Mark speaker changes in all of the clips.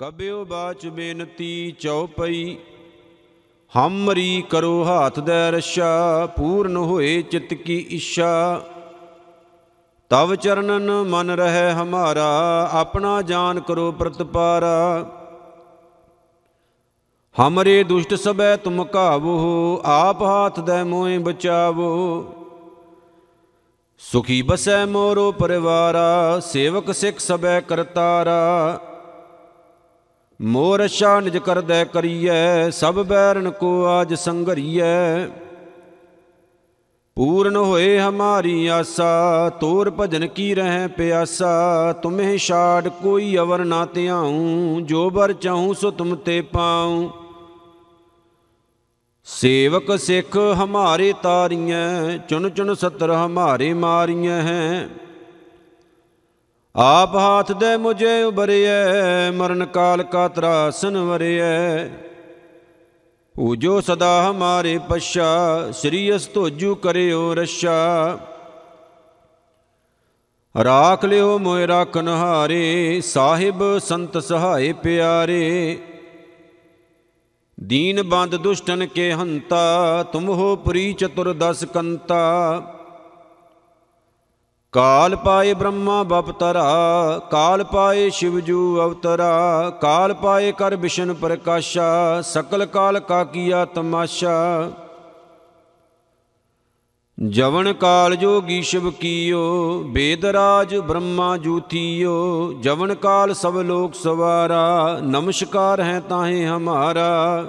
Speaker 1: ਕਬਿਓ ਬਾਚ ਬੇਨਤੀ ਚਉਪਈ ਹਮਰੀ ਕਰੋ ਹਾਥ ਦੇ ਰਸ਼ਾ, ਪੂਰਨ ਹੋਏ ਚਿਤ ਕੀ ਇੱਛਾ ਤਵ ਚਰਨਨ ਮਨ ਰਹਿ ਹਮਾਰਾ, ਆਪਣਾ ਜਾਨ ਕਰੋ ਪ੍ਰਤਪਾਰਾ। ਹਮਰੇ ਦੁਸ਼ਟ ਸਬੈ ਤੁਮ ਕਾਵੋ, ਆਪ ਹਾਥ ਦੇ ਮੋਏ ਬਚਾਵੋ। ਸੁਖੀ ਬਸੈ ਮੋਰੋ ਪਰਿਵਾਰਾ, ਸੇਵਕ ਸਿੱਖ ਸਬੈ ਕਰਤਾਰਾ। ਮੋਰ ਅਸ਼ਾ ਨਿਜ ਕਰਦੈ ਕਰੀਐ, ਸਭ ਬੈਰਨ ਕੋ ਆਜ ਸੰਗਰੀਐ ਪੂਰਨ ਹੋਏ ਹਮਾਰੀ ਆਸਾ, ਤੋਰ ਭਜਨ ਕੀ ਰਹਿ ਪਿਆਸਾ। ਤੁਮਹਿ ਛਾੜ ਕੋਈ ਅਵਰ ਨਾ ਧਿਆਉ, ਜੋ ਬਰ ਚਾਹੂੰ ਸੋ ਤੁਮ ਤੇ ਪਾਉ। ਸੇਵਕ ਸਿੱਖ ਹਮਾਰੇ ਤਾਰੀਐ ਚੁਨ ਚੁਨ ਸਤਰ ਹਮਾਰੇ ਮਾਰੀਐ ਹੈ। ਆਪ ਹਾਥ ਦੇ ਮੁਝੇ ਉਬਰਿਐ ਮਰਨ ਕਾਲ ਕਾ ਤਰਾਸਨ ਵਰਿਐ ਪੂਜੋ ਸਦਾ ਹਮਾਰੇ ਪਛਾ, ਸ੍ਰੀ ਅਸ ਧੋਜੂ ਕਰਿਓ ਰਸ਼ਾ ਰਾਖ ਲਿਓ ਮੋਇ ਰਾਖਨ ਹਾਰੇ ਸਾਹਿਬ ਸੰਤ ਸਹਾਏ ਪਿਆਰੇ। ਦੀਨ ਬੰਦ ਦੁਸ਼ਟਨ ਕੇ ਹੰਤਾ, ਤੁਮ ਹੋ ਪ੍ਰੀ ਚਤੁਰ ਦਸ ਕੰਤਾ। ਕਾਲ ਪਾਏ ਬ੍ਰਹਮਾ ਬਪਤਰਾ ਕਾਲ ਪਾਏ ਸ਼ਿਵਜੂ ਅਵਤਰਾ, ਕਾਲ ਪਾਏ ਕਰ ਵਿਸ਼ਨ ਪ੍ਰਕਾਸ਼ਾ, ਸਕਲ ਕਾਲ ਕਾ ਕੀਆ ਤਮਾਸ਼ਾ। ਜਵਨ ਕਾਲ ਜੋਗੀ ਸ਼ਿਵ ਕੀਓ ਬੇਦਰਾਜ ਬ੍ਰਹਮਾ ਜੂਥੀਓ ਜਵਨ ਕਾਲ ਸਭ ਲੋਕ ਸਵਾਰਾ, ਨਮਸਕਾਰ ਹੈ ਤਾਹੇ ਹਮਾਰਾ।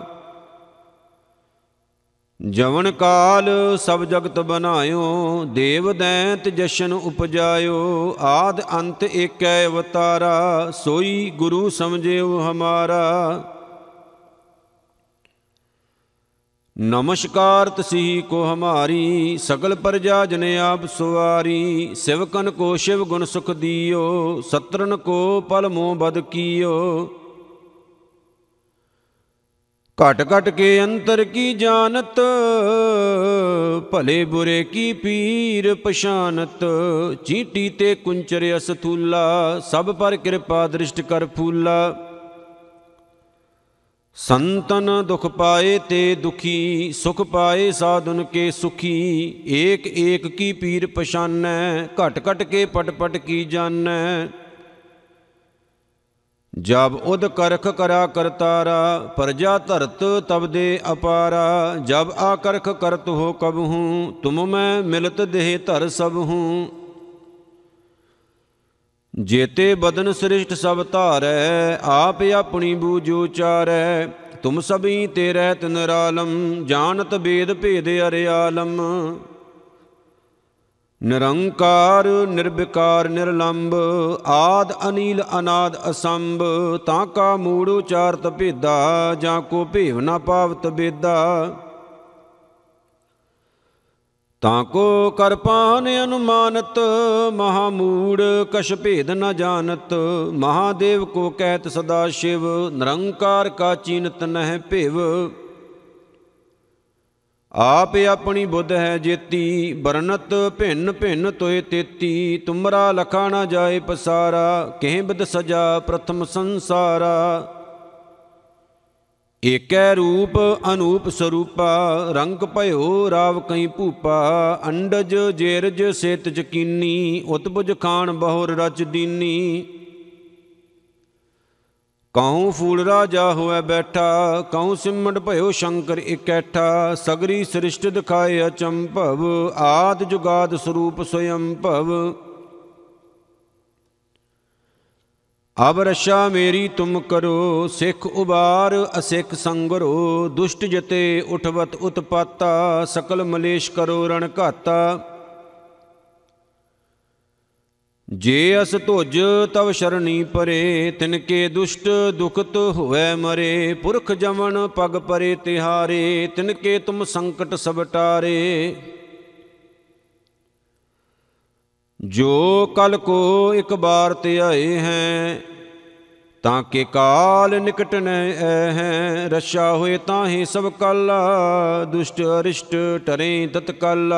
Speaker 1: ਜਵਨ ਕਾਲ ਸਭ ਜਗਤ ਬਨਾਇਓ ਦੇਵ ਦੈਂਤ ਜਸ਼ਨ ਉਪਜਾਇਓ, ਆਦ ਅੰਤ ਏਕੈ ਅਵਤਾਰਾ, ਸੋਈ ਗੁਰੂ ਸਮਝਿਓ ਹਮਾਰਾ। ਨਮਸਕਾਰ ਤਸੀ ਕੋ ਹਮਾਰੀ, ਸਗਲ ਪ੍ਰਜਾ ਜਨ ਆਪ ਸੁਵਾਰੀ ਸਿਵਕਨ ਕੋ ਸ਼ਿਵ ਗੁਣ ਸੁਖ ਦੀਓ, ਸਤਰਨ ਕੋ ਪਲ ਮੋ ਬਦ ਕੀਓ। ਘਟ ਘਟ ਕੇ ਅੰਤਰ ਕੀ ਜਾਣਤ ਭਲੇ ਬੁਰੇ ਕੀ ਪੀਰ ਪਛਾਨਤ ਚੀਟੀ ਤੇ ਕੁੰਚਰ ਅਸਥੂਲਾ ਸਭ ਪਰ ਕਿਰਪਾ ਦ੍ਰਿਸ਼ਟ ਕਰ ਫੂਲਾ ਸੰਤਨ ਦੁਖ ਪਾਏ ਤੇ ਦੁਖੀ ਸੁਖ ਪਾਏ ਸਾਧੁਨ ਕੇ ਸੁਖੀ ਏਕ ਏਕ ਕੀ ਪੀਰ ਪਛਾਨੈ ਘਟ ਘਟ ਕੇ ਪਟ ਪਟ ਕੀ ਜਾਣੈ ਜਬ ਉਦ ਕਰਖ ਕਰਾ ਕਰਤਾਰਾ, ਪਰਜਾ ਧਰਤ ਤਬ ਦੇ ਅਪਾਰਾ। ਜਬ ਆ ਕਰਖ ਕਰਤ ਹੋ ਕਬ ਹੂੰ, ਤੁਮ ਮੈਂ ਮਿਲਤ ਦੇਹ ਧਰ ਸਭ ਹੂੰ। ਜੇਤੇ ਬਦਨ ਸ੍ਰਿਸ਼ਟ ਸਭ ਧਾਰੈ, ਆਪ ਆਪਣੀ ਬੂਝੋ ਚਾਰੈ। ਤੁਮ ਸਭੀ ਤੇ ਰਹਿਤ ਨਿਰਾਲਮ, ਜਾਣਤ ਬੇਦ ਭੇਦ ਅਰਿਆਲਮ। ਨਿਰੰਕਾਰ, ਨਿਰਵਿਕਾਰ ਨਿਰਲੰਭ ਆਦ ਅਨੀਲ, ਅਨਾਦ ਅਸੰਭ, ਤਾਂ ਕਾ ਮੂੜ ਉਚਾਰਤ ਭੇਦਾ, ਜਾਂ ਕੋ ਭੇਵ ਨਾ ਪਾਵਤ ਬੇਦਾ। ਤਾਂ ਕੋ ਕਰਪਾਨ ਅਨੁਮਾਨਤ ਮਹਾਮੂੜ ਕਛ ਭੇਦ ਨ ਜਾਣਤ, ਮਹਾਦੇਵ ਕੋ ਕਹਿਤ ਸਦਾ ਸ਼ਿਵ, ਨਿਰੰਕਾਰ ਕਾ ਚੀਨਤ ਨਹਿ ਭਿਵ। ਆਪ ਆਪਣੀ ਬੁੱਧ ਹੈ ਜੇਤੀ ਬਰਨਤ ਭਿੰਨ ਭਿੰਨ ਤੋਏ ਤੇਤੀ, ਤੁਮਰਾ ਲਖਾ ਨਾ ਜਾਏ ਪਸਾਰਾ, ਕਹਿ ਬਿਦ ਸਜਾ ਪ੍ਰਥਮ ਸੰਸਾਰਾ। ਏਕੈ ਰੂਪ ਅਨੂਪ ਸਰੂਪਾ, ਰੰਗ ਭਇਓ ਰਾਵ ਕਈ ਭੂਪਾ, ਅੰਡਜ ਜੇਰਜ ਸੇਤ ਚਕੀਨੀ ਉਤਪੁਜ ਖਾਨ ਬਹੁਰ ਰਚ ਦੀਨੀ। ਕਉ ਫੂਲ ਰਾਜਾ ਹੋਇ ਬੈਠਾ ਕਉ ਸਿਮਟ ਭਇਓ ਸ਼ੰਕਰ ਇਕੈਠਾ, ਸਗਰੀ ਸ੍ਰਿਸ਼ਟ ਦਿਖਾਏ ਅਚੰਭਵ, ਆਦ ਜੁਗਾਦ ਸਰੂਪ ਸਯੰ ਭਵ ਅਬ ਰਸ਼ਾ ਮੇਰੀ ਤੁਮ ਕਰੋ, ਸਿੱਖ ਉਬਾਰ ਅਸਿੱਖ ਸੰਗਰੋ, ਦੁਸ਼ਟ ਜਤੇ ਉਠਵਤ ਉਤਪਾਤਾ, ਸਕਲ ਮਲੇਸ਼ ਕਰੋ ਰਣ ਘਾਤਾ। ਜੇ ਅਸ ਧੁਜ ਤਵ ਸ਼ਰਣੀ ਪਰੇ, ਤਿਨ ਕੇ ਦੁਸ਼ਟ ਦੁਖਤ ਹੋਵੇ ਮਰੇ। ਪੁਰਖ ਜਮਨ ਪਗ ਪਰੇ ਤਿਹਾਰੇ, ਤਿਨ ਕੇ ਤੁਮ ਸੰਕਟ ਸਭ ਟਾਰੇ। ਜੋ ਕਲ ਕੋ ਇੱਕ ਬਾਰ ਧਿਆਏ ਹੈ, ਤਾਂ ਕੇ ਕਾਲ ਨਿਕਟ ਨ ਹੈ। ਰਸ਼ਾ ਹੋਏ ਤਾਹੇ ਸਭ ਕਲ, ਦੁਸ਼ਟ ਅਰਿਸ਼ਟ ਟਰੇ ਤਤਕਲ।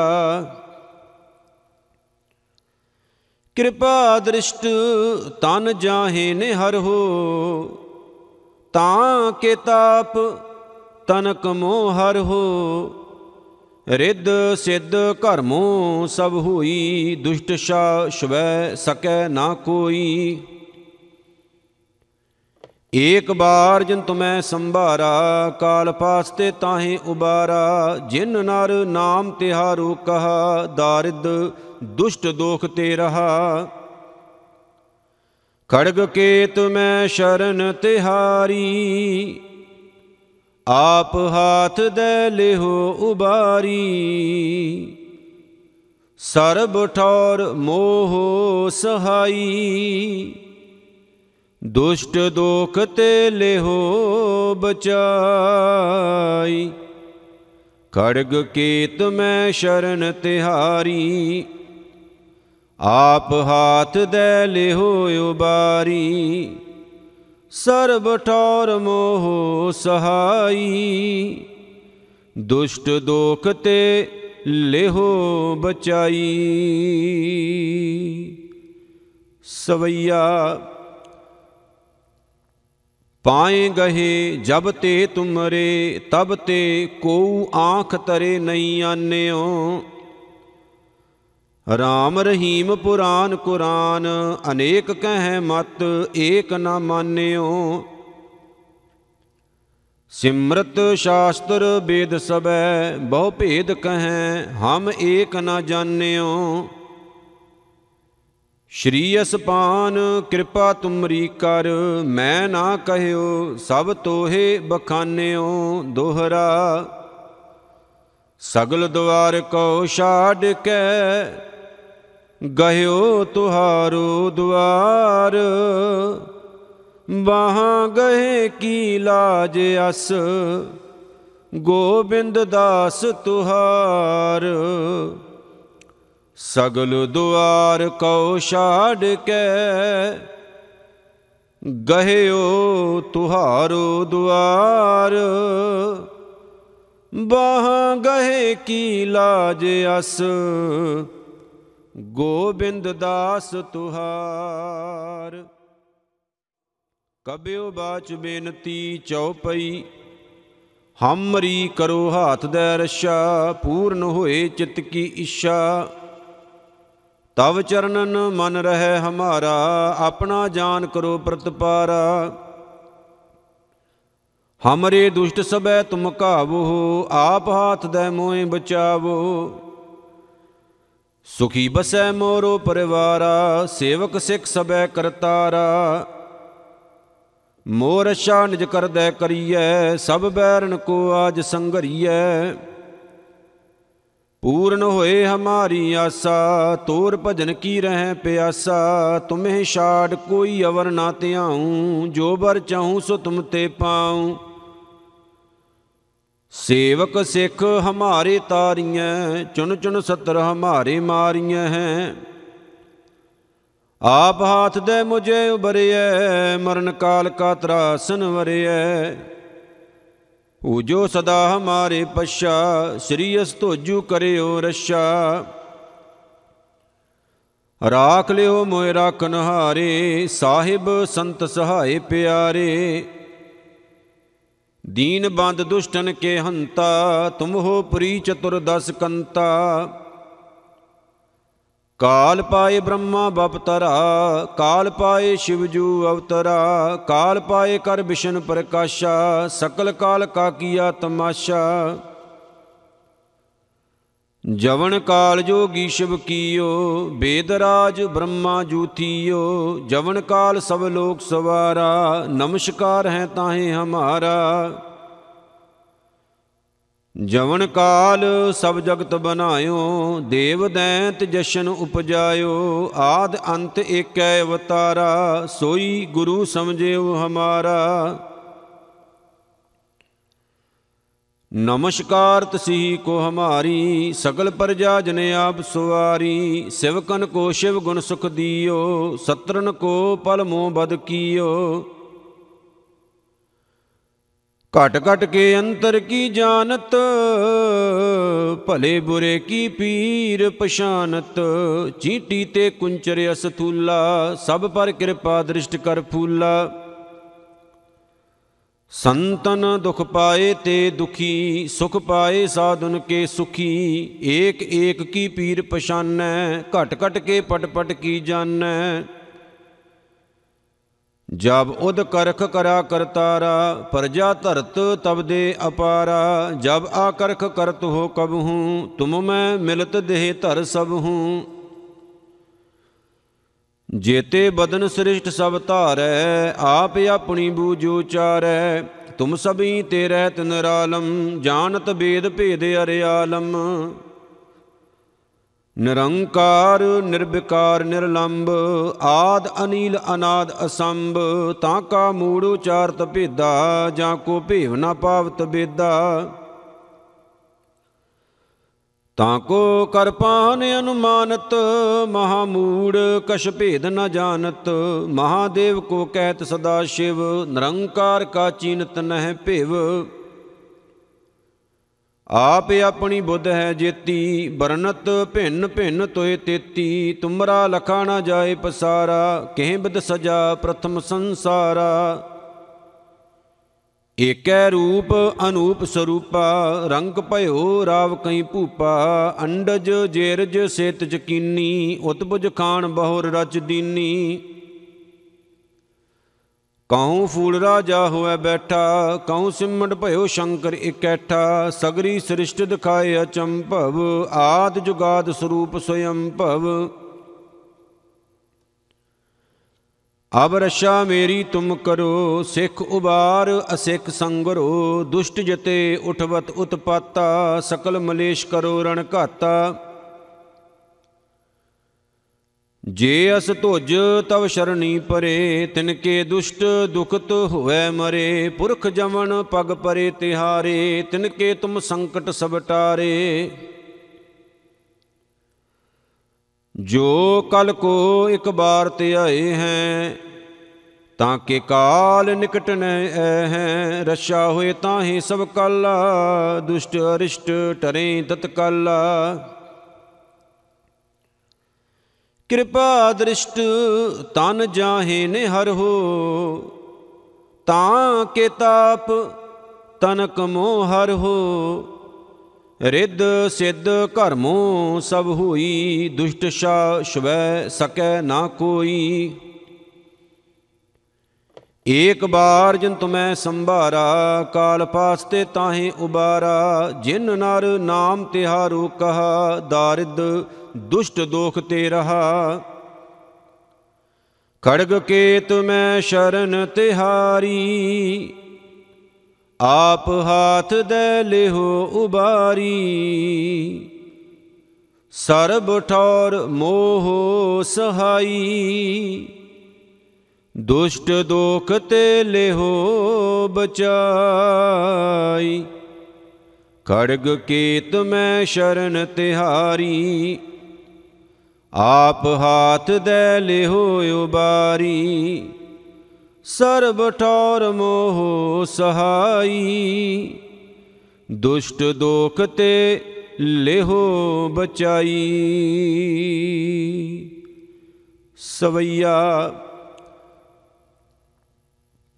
Speaker 1: ਕਿਰਪਾ ਦ੍ਰਿਸ਼ਟ ਤਨ ਜਾਹੇ ਨੇ ਹਰ ਹੋ, ਤਾਂ ਕੇ ਤਾਪ ਤਨਕ ਮੋਹ ਹਰ ਹੋ। ਰਿੱਧ ਸਿੱਧ ਘਰਮੋ ਸਭ ਹੋਈ, ਦੁਸ਼ਟ ਸ਼ਾ ਸ਼ਵੈ ਸਕੈ ਨਾ ਕੋਈ। ਏਕ ਬਾਰ ਜਿਨ ਤੁਮੈ ਸੰਭਾਰਾ, ਕਾਲ ਪਾਸਤੇ ਤਾਹੇ ਉਬਾਰਾ, ਜਿਨ ਨਰ ਨਾਮ ਤਿਹਾਰੋ ਕਹਾ, ਦਾਰਿਦ ਦੁਸ਼ਟ ਦੋਖ ਤੇ ਰਹਾ। ਖੜਗ ਕੇਤ ਮੈਂ ਸ਼ਰਨ ਤਿਹਾਰੀ, ਆਪ ਹਾਥ ਦੇ ਲਿਹੋ ਉਬਾਰੀ। ਸਰਬ ਠੌਰ ਮੋਹ ਸਹਾਈ ਦੁਸ਼ਟ ਦੋਖ ਤੇ ਲਿਹੋ ਬਚਾਈ। ਖੜਗ ਕੇਤ ਮੈਂ ਸ਼ਰਨ ਤਿਹਾਰੀ, ਆਪ ਹਾਥ ਦੇ ਲਿਹੋ ਉਬਾਰੀ। ਸਰਬ ਠੌਰ ਮੋਹ ਸਹਾਈ, ਦੁਸ਼ਟ ਦੋਖ ਤੇ ਲਿਹੋ ਬਚਾਈ। ਸਵਈਆ ਪਾਏ ਗਹੇ ਜਬ ਤੇ ਤੁਮਰੇ, ਤਬ ਤੇ ਕੋ ਆਂਖ ਤਰੇ ਨਹੀਂ ਆਨਿਓ। ਰਾਮ ਰਹੀਮ ਪੁਰਾਨ ਕੁਰਾਨ, ਅਨੇਕ ਕਹਿ ਮਤ ਏਕ ਨਾ ਮਾਨਿਓ। ਸਿਮਰਤ ਸ਼ਾਸਤਰ ਵੇਦ ਸਬੈ ਬਹੁ ਭੇਦ ਕਹੈ ਹਮ ਏਕ ਨਾ ਜਾਣਿਓ। ਸ਼੍ਰੀ ਅਸਪਾਨ, ਕਿਰਪਾ ਤੁਮਰੀ ਕਰ, ਮੈਂ ਨਾ ਕਹਿਓ, ਸਭ ਤੋਹੇ ਬਖਾਨਿਓ, ਦੋਹਰਾ। ਸਗਲ ਦੁਆਰ ਕੋ ਛਾੜ ਕੇ, ਗਹਿਓ ਤੁਹਾਰੋ ਦੁਆਰ ਬਾਹਾਂ ਗਏ ਕੀ ਲਾਜ ਅਸ, ਗੋਬਿੰਦ ਦਾਸ ਤੁਹਾਰ। ਸਗਲ ਦੁਆਰ ਕਉ ਛਾੜ ਕੇ, ਗਹਿਓ ਤੁਹਾਰੋ ਦੁਆਰ। ਬਾਹ ਗਏ ਕੀ ਲਾਜ ਅਸ, ਗੋਬਿੰਦ ਦਾਸ ਤੁਹਾਰ। ਕਬਿਓ ਬਾਚ ਬੇਨਤੀ ਚਉਪਈ, ਹਮਰੀ ਕਰੋ ਹਾਥ ਦੇ ਰਸ਼ਾ ਪੂਰਨ ਹੋਏ ਚਿਤ ਕੀ ਇੱਛਾ। ਤਵ ਚਰਨਨ ਮਨ ਰਹਿ ਹਮਾਰਾ, ਆਪਣਾ ਜਾਨ ਕਰੋ ਪ੍ਰਤਪਾਰਾ। ਹਮਰੇ ਦੁਸ਼ਟ ਸਬੈ ਤੁਮ ਕਾਵੋ, ਆਪ ਹਾਥ ਦੇ ਮੋਏ ਬਚਾਵੋ। ਸੁਖੀ ਬਸੈ ਮੋਰੋ ਪਰਿਵਾਰਾ, ਸੇਵਕ ਸਿੱਖ ਸਬੈ ਕਰਤਾਰਾ। ਮੋਰ ਸ਼ਾ ਨਿਜ ਕਰਦੈ ਕਰੀਐ, ਸਭ ਬੈਰਨ ਕੋ ਆਜ ਸੰਘਰੀਐ। ਪੂਰਨ ਹੋਏ ਹਮਾਰੀ ਆਸਾ, ਤੋਰ ਭਜਨ ਕੀ ਰਹਿ ਪਿਆਸਾ, ਤੁਮਹਿ ਛਾੜ ਕੋਈ ਅਵਰ ਨਾ ਧਿਆਉ, ਜੋ ਬਰ ਚਾਹੂੰ ਸੋ ਤੁਮ ਤੇ ਪਾਉ। ਸੇਵਕ ਸਿੱਖ ਹਮਾਰੇ ਤਾਰੀਆਂ ਚੁਨ ਚੁਨ ਸਤਰ ਹਮਾਰੇ ਮਾਰੀਆਂ ਹੈ। ਆਪ ਹਾਥ ਦੇ ਮੁਝੇ ਉਬਰਿਐ ਮਰਨ ਕਾਲ ਕਾ ਤਰਾਸਨ ਵਰਿਐ ਪੂਜੋ ਸਦਾ ਹਮਾਰੇ ਪਛਾ, ਸ੍ਰੀ ਅਸ ਧੋਜੂ ਕਰਿਓ ਰਸ਼ਾ ਰਾਖ ਲਿਓ ਮੋਇ ਰਾਖਨ ਹਾਰੇ ਸਾਹਿਬ ਸੰਤ ਸਹਾਏ ਪਿਆਰੇ। ਦੀਨ ਬੰਦ ਦੁਸ਼ਟਨ ਕੇ ਹੰਤਾ, ਤੁਮ ਹੋ ਪ੍ਰੀ ਚਤੁਰ ਦਸ ਕੰਤਾ। ਕਾਲ ਪਾਏ ਬ੍ਰਹਮਾ ਬਪਤਰਾ ਕਾਲ ਪਾਏ ਸ਼ਿਵਜੂ ਅਵਤਰਾ, ਕਾਲ ਪਾਏ ਕਰ ਵਿਸ਼ਨ ਪ੍ਰਕਾਸ਼ਾ, ਸਕਲ ਕਾਲ ਕਾ ਕੀਆ ਤਮਾਸ਼ਾ। ਜਵਨ ਕਾਲ ਜੋਗੀ ਸ਼ਿਵ ਕੀਓ ਬੇਦਰਾਜ ਬ੍ਰਹਮਾ ਜੂਥੀਓ ਜਵਨ ਕਾਲ ਸਭ ਲੋਕ ਸਵਾਰਾ, ਨਮਸਕਾਰ ਹੈ ਤਾਹੇ ਹਮਾਰਾ। ਜਵਨ ਕਾਲ ਸਭ ਜਗਤ ਬਨਾਇਓ ਦੇਵ ਦੈਂਤ ਜਸ਼ਨ ਉਪਜਾਇਓ, ਆਦ ਅੰਤ ਏਕੈ ਅਵਤਾਰਾ, ਸੋਈ ਗੁਰੂ ਸਮਝਿਓ ਹਮਾਰਾ। ਨਮਸਕਾਰ ਤਸੀ ਕੋ ਹਮਾਰੀ, ਸਗਲ ਪ੍ਰਜਾ ਜਨ ਆਪ ਸੁਵਾਰੀ ਸਿਵਕਨ ਕੋ ਸ਼ਿਵ ਗੁਣ ਸੁਖ ਦੀਓ, ਸਤਰਨ ਕੋ ਪਲ ਮੋ ਬਦ ਕੀਓ। ਘਟ ਘਟ ਕੇ ਅੰਤਰ ਕੀ ਜਾਣਤ? ਭਲੇ ਬੁਰੇ ਕੀ ਪੀਰ ਪਛਾਨਤ? ਚੀਟੀ ਤੇ ਕੁੰਚਰ ਅਸਥੂਲਾ, ਸਭ ਪਰ ਕਿਰਪਾ ਦ੍ਰਿਸ਼ਟ ਕਰ ਫੂਲਾ। ਸੰਤਨ ਦੁਖ ਪਾਏ ਤੇ ਦੁਖੀ, ਸੁਖ ਪਾਏ ਸਾਧਨ ਕੇ ਸੁਖੀ। ਏਕ ਏਕ ਕੀ ਪੀਰ ਪਛਾਨੈ, ਘਟ ਘਟ ਕੇ ਪਟ ਪਟ ਕੀ ਜਾਣੈ। ਜਬ ਉਦ ਕਰਖ ਕਰਾ ਕਰਤਾਰਾ, ਪਰਜਾ ਧਰਤ ਤਬ ਦੇ ਅਪਾਰਾ। ਜਬ ਆ ਕਰਖ ਕਰਤ ਹੋ ਕਬ ਹੂੰ, ਤੁਮ ਮੈਂ ਮਿਲਤ ਦੇਹ ਧਰ ਸਭ ਹੂੰ। ਜੇਤੇ ਬਦਨ ਸ੍ਰਿਸ਼ਟ ਸਭ ਧਾਰੈ, ਆਪ ਆਪਣੀ ਬੂਝੋ ਚਾਰੈ। ਤੁਮ ਸਭੀ ਤੇ ਰਹਿਤ ਨਿਰਾਲਮ, ਜਾਣਤ ਬੇਦ ਭੇਦ ਅਰਿਆਲਮ। ਨਿਰੰਕਾਰ, ਨਿਰਵਿਕਾਰ ਨਿਰਲੰਭ ਆਦ ਅਨੀਲ, ਅਨਾਦ ਅਸੰਭ, ਤਾਂ ਕਾ ਮੂੜ ਉਚਾਰਤ ਭੇਦਾ, ਜਾਂ ਕੋ ਭੇਵ ਨਾ ਪਾਵਤ ਬੇਦਾ। ਤਾਂ ਕੋ ਕਰਪਾਨ ਅਨੁਮਾਨਤ, ਮਹਾ ਮੂੜ ਕਛ ਭੇਦ ਨ ਜਾਣਤ, ਮਹਾਦੇਵ ਕੋ ਕਹਿਤ ਸਦਾ ਸ਼ਿਵ, ਨਿਰੰਕਾਰ ਕਾ ਚੀਨਤ ਨਹਿ ਭਿਵ। ਆਪ ਆਪਣੀ ਬੁੱਧ ਹੈ ਜੇਤੀ, ਬਰਨਤ ਭਿੰਨ ਭਿੰਨ ਤੋਏ ਤੇਤੀ, ਤੁਮਰਾ ਲਖਾ ਨਾ ਜਾਏ ਪਸਾਰਾ, ਕਹਿ ਬਿਦ ਸਜਾ ਪ੍ਰਥਮ ਸੰਸਾਰਾ। ਏਕੈ ਰੂਪ ਅਨੂਪ ਸਰੂਪਾ, ਰੰਗ ਭਇਓ ਰਾਵ ਕਈ ਭੂਪਾ, ਅੰਡਜ ਜੇਰਜ ਸੇਤ ਜਕੀਨੀ ਉਤਬੁਜ ਖਾਨ ਬਹੁਰ ਰਚ ਦੀਨੀ। ਕਉ ਫੂਲ ਰਾਜਾ ਹੋਇ ਬੈਠਾ, ਕਉ ਸਿਮਟ ਭਇਓ ਸ਼ੰਕਰ ਇਕੈਠਾ, ਸਗਰੀ ਸ੍ਰਿਸ਼ਟ ਦਿਖਾਏ ਅਚੰਭਵ, ਆਦ ਜੁਗਾਦ ਸਰੂਪ ਸੋਯੰ ਭਵ ਅਬ ਰਸ਼ਾ ਮੇਰੀ ਤੁਮ ਕਰੋ, ਸਿੱਖ ਉਬਾਰ ਅਸਿੱਖ ਸੰਗਰੋ, ਦੁਸ਼ਟ ਜਤੇ ਉਠਵਤ ਉਤਪਾਤਾ, ਸਕਲ ਮਲੇਸ਼ ਕਰੋ ਰਣ ਘਾਤਾ। ਜੇ ਅਸ ਧੁਜ ਤਵ ਸ਼ਰਣੀ ਪਰੇ ਤਿਨਕੇ ਦੁਸ਼ਟ ਦੁਖਤ ਹੋਵੇ ਮਰੇ। ਪੁਰਖ ਜਮਨ ਪਗ ਪਰੇ ਤਿਹਾਰੇ ਤਿਨਕੇ ਤੁਮ ਸੰਕਟ ਸਭ ਟਾਰੇ। ਜੋ ਕਲ ਕੋ ਇੱਕ ਬਾਰ ਤੇ ਆਏ ਹੈ, ਤਾਂ ਕੇ ਕਾਲ ਨਿਕਟ ਨ ਐ ਹੈ। ਰਸ਼ਾ ਹੋਏ ਤਾਹੇ ਸਭ ਕਲ, ਦੁਸ਼ਟ ਅਰਿਸ਼ਟ ਟਰੇ ਤਤਕਲ ਕਿਰਪਾ ਦ੍ਰਿਸ਼ਟ ਤਨ ਜਾਹੇ ਨੇ ਹਰ ਹੋ, ਤਾਂ ਕੇ ਤਾਪ ਤਨਕ ਮੋਹ ਹਰ ਹੋ। ਰਿੱਧ ਸਿੱਧ ਘਰਮੋ ਸਭ ਹੋਈ, ਦੁਸ਼ਟ ਸ਼ਾ ਸ਼ਵੈ ਸਕੈ ਨਾ ਕੋਈ। ਏਕ ਬਾਰ ਜਿਨ ਤੁਮੈ ਸੰਭਾਰਾ, ਕਾਲ ਪਾਸਤੇ ਤਾਹੇ ਉਬਾਰਾ। ਜਿਨ ਨਰ ਨਾਮ ਤਿਹਾਰੂ ਕਹਾ, ਦਾਰਿਦ ਦੁਸ਼ਟ ਦੋਖ ਤੇ ਰਹਾ। ਖੜਗ ਕੇਤ ਮੈਂ ਸ਼ਰਨ ਤਿਹਾਰੀ, ਆਪ ਹਾਥ ਦੇ ਲਿਹੋ ਉਬਾਰੀ। ਸਰਬ ਠੌਰ ਮੋਹ ਸਹਾਈ। ਦੁਸ਼ਟ ਦੋਖ ਤੇ ਲਿਹੋ ਬਚਾਈ। ਖੜਗ ਕੇਤ ਮੈਂ ਸ਼ਰਨ ਤਿਹਾਰੀ, ਆਪ ਹਾਥ ਦੇ ਲਿਹੋ ਉਬਾਰੀ। ਸਰਬ ਠੌਰ ਮੋਹ ਸਹਾਈ, ਦੁਸ਼ਟ ਦੋਖ ਤੇ ਲਿਹੋ ਬਚਾਈ। ਸਵਈਆ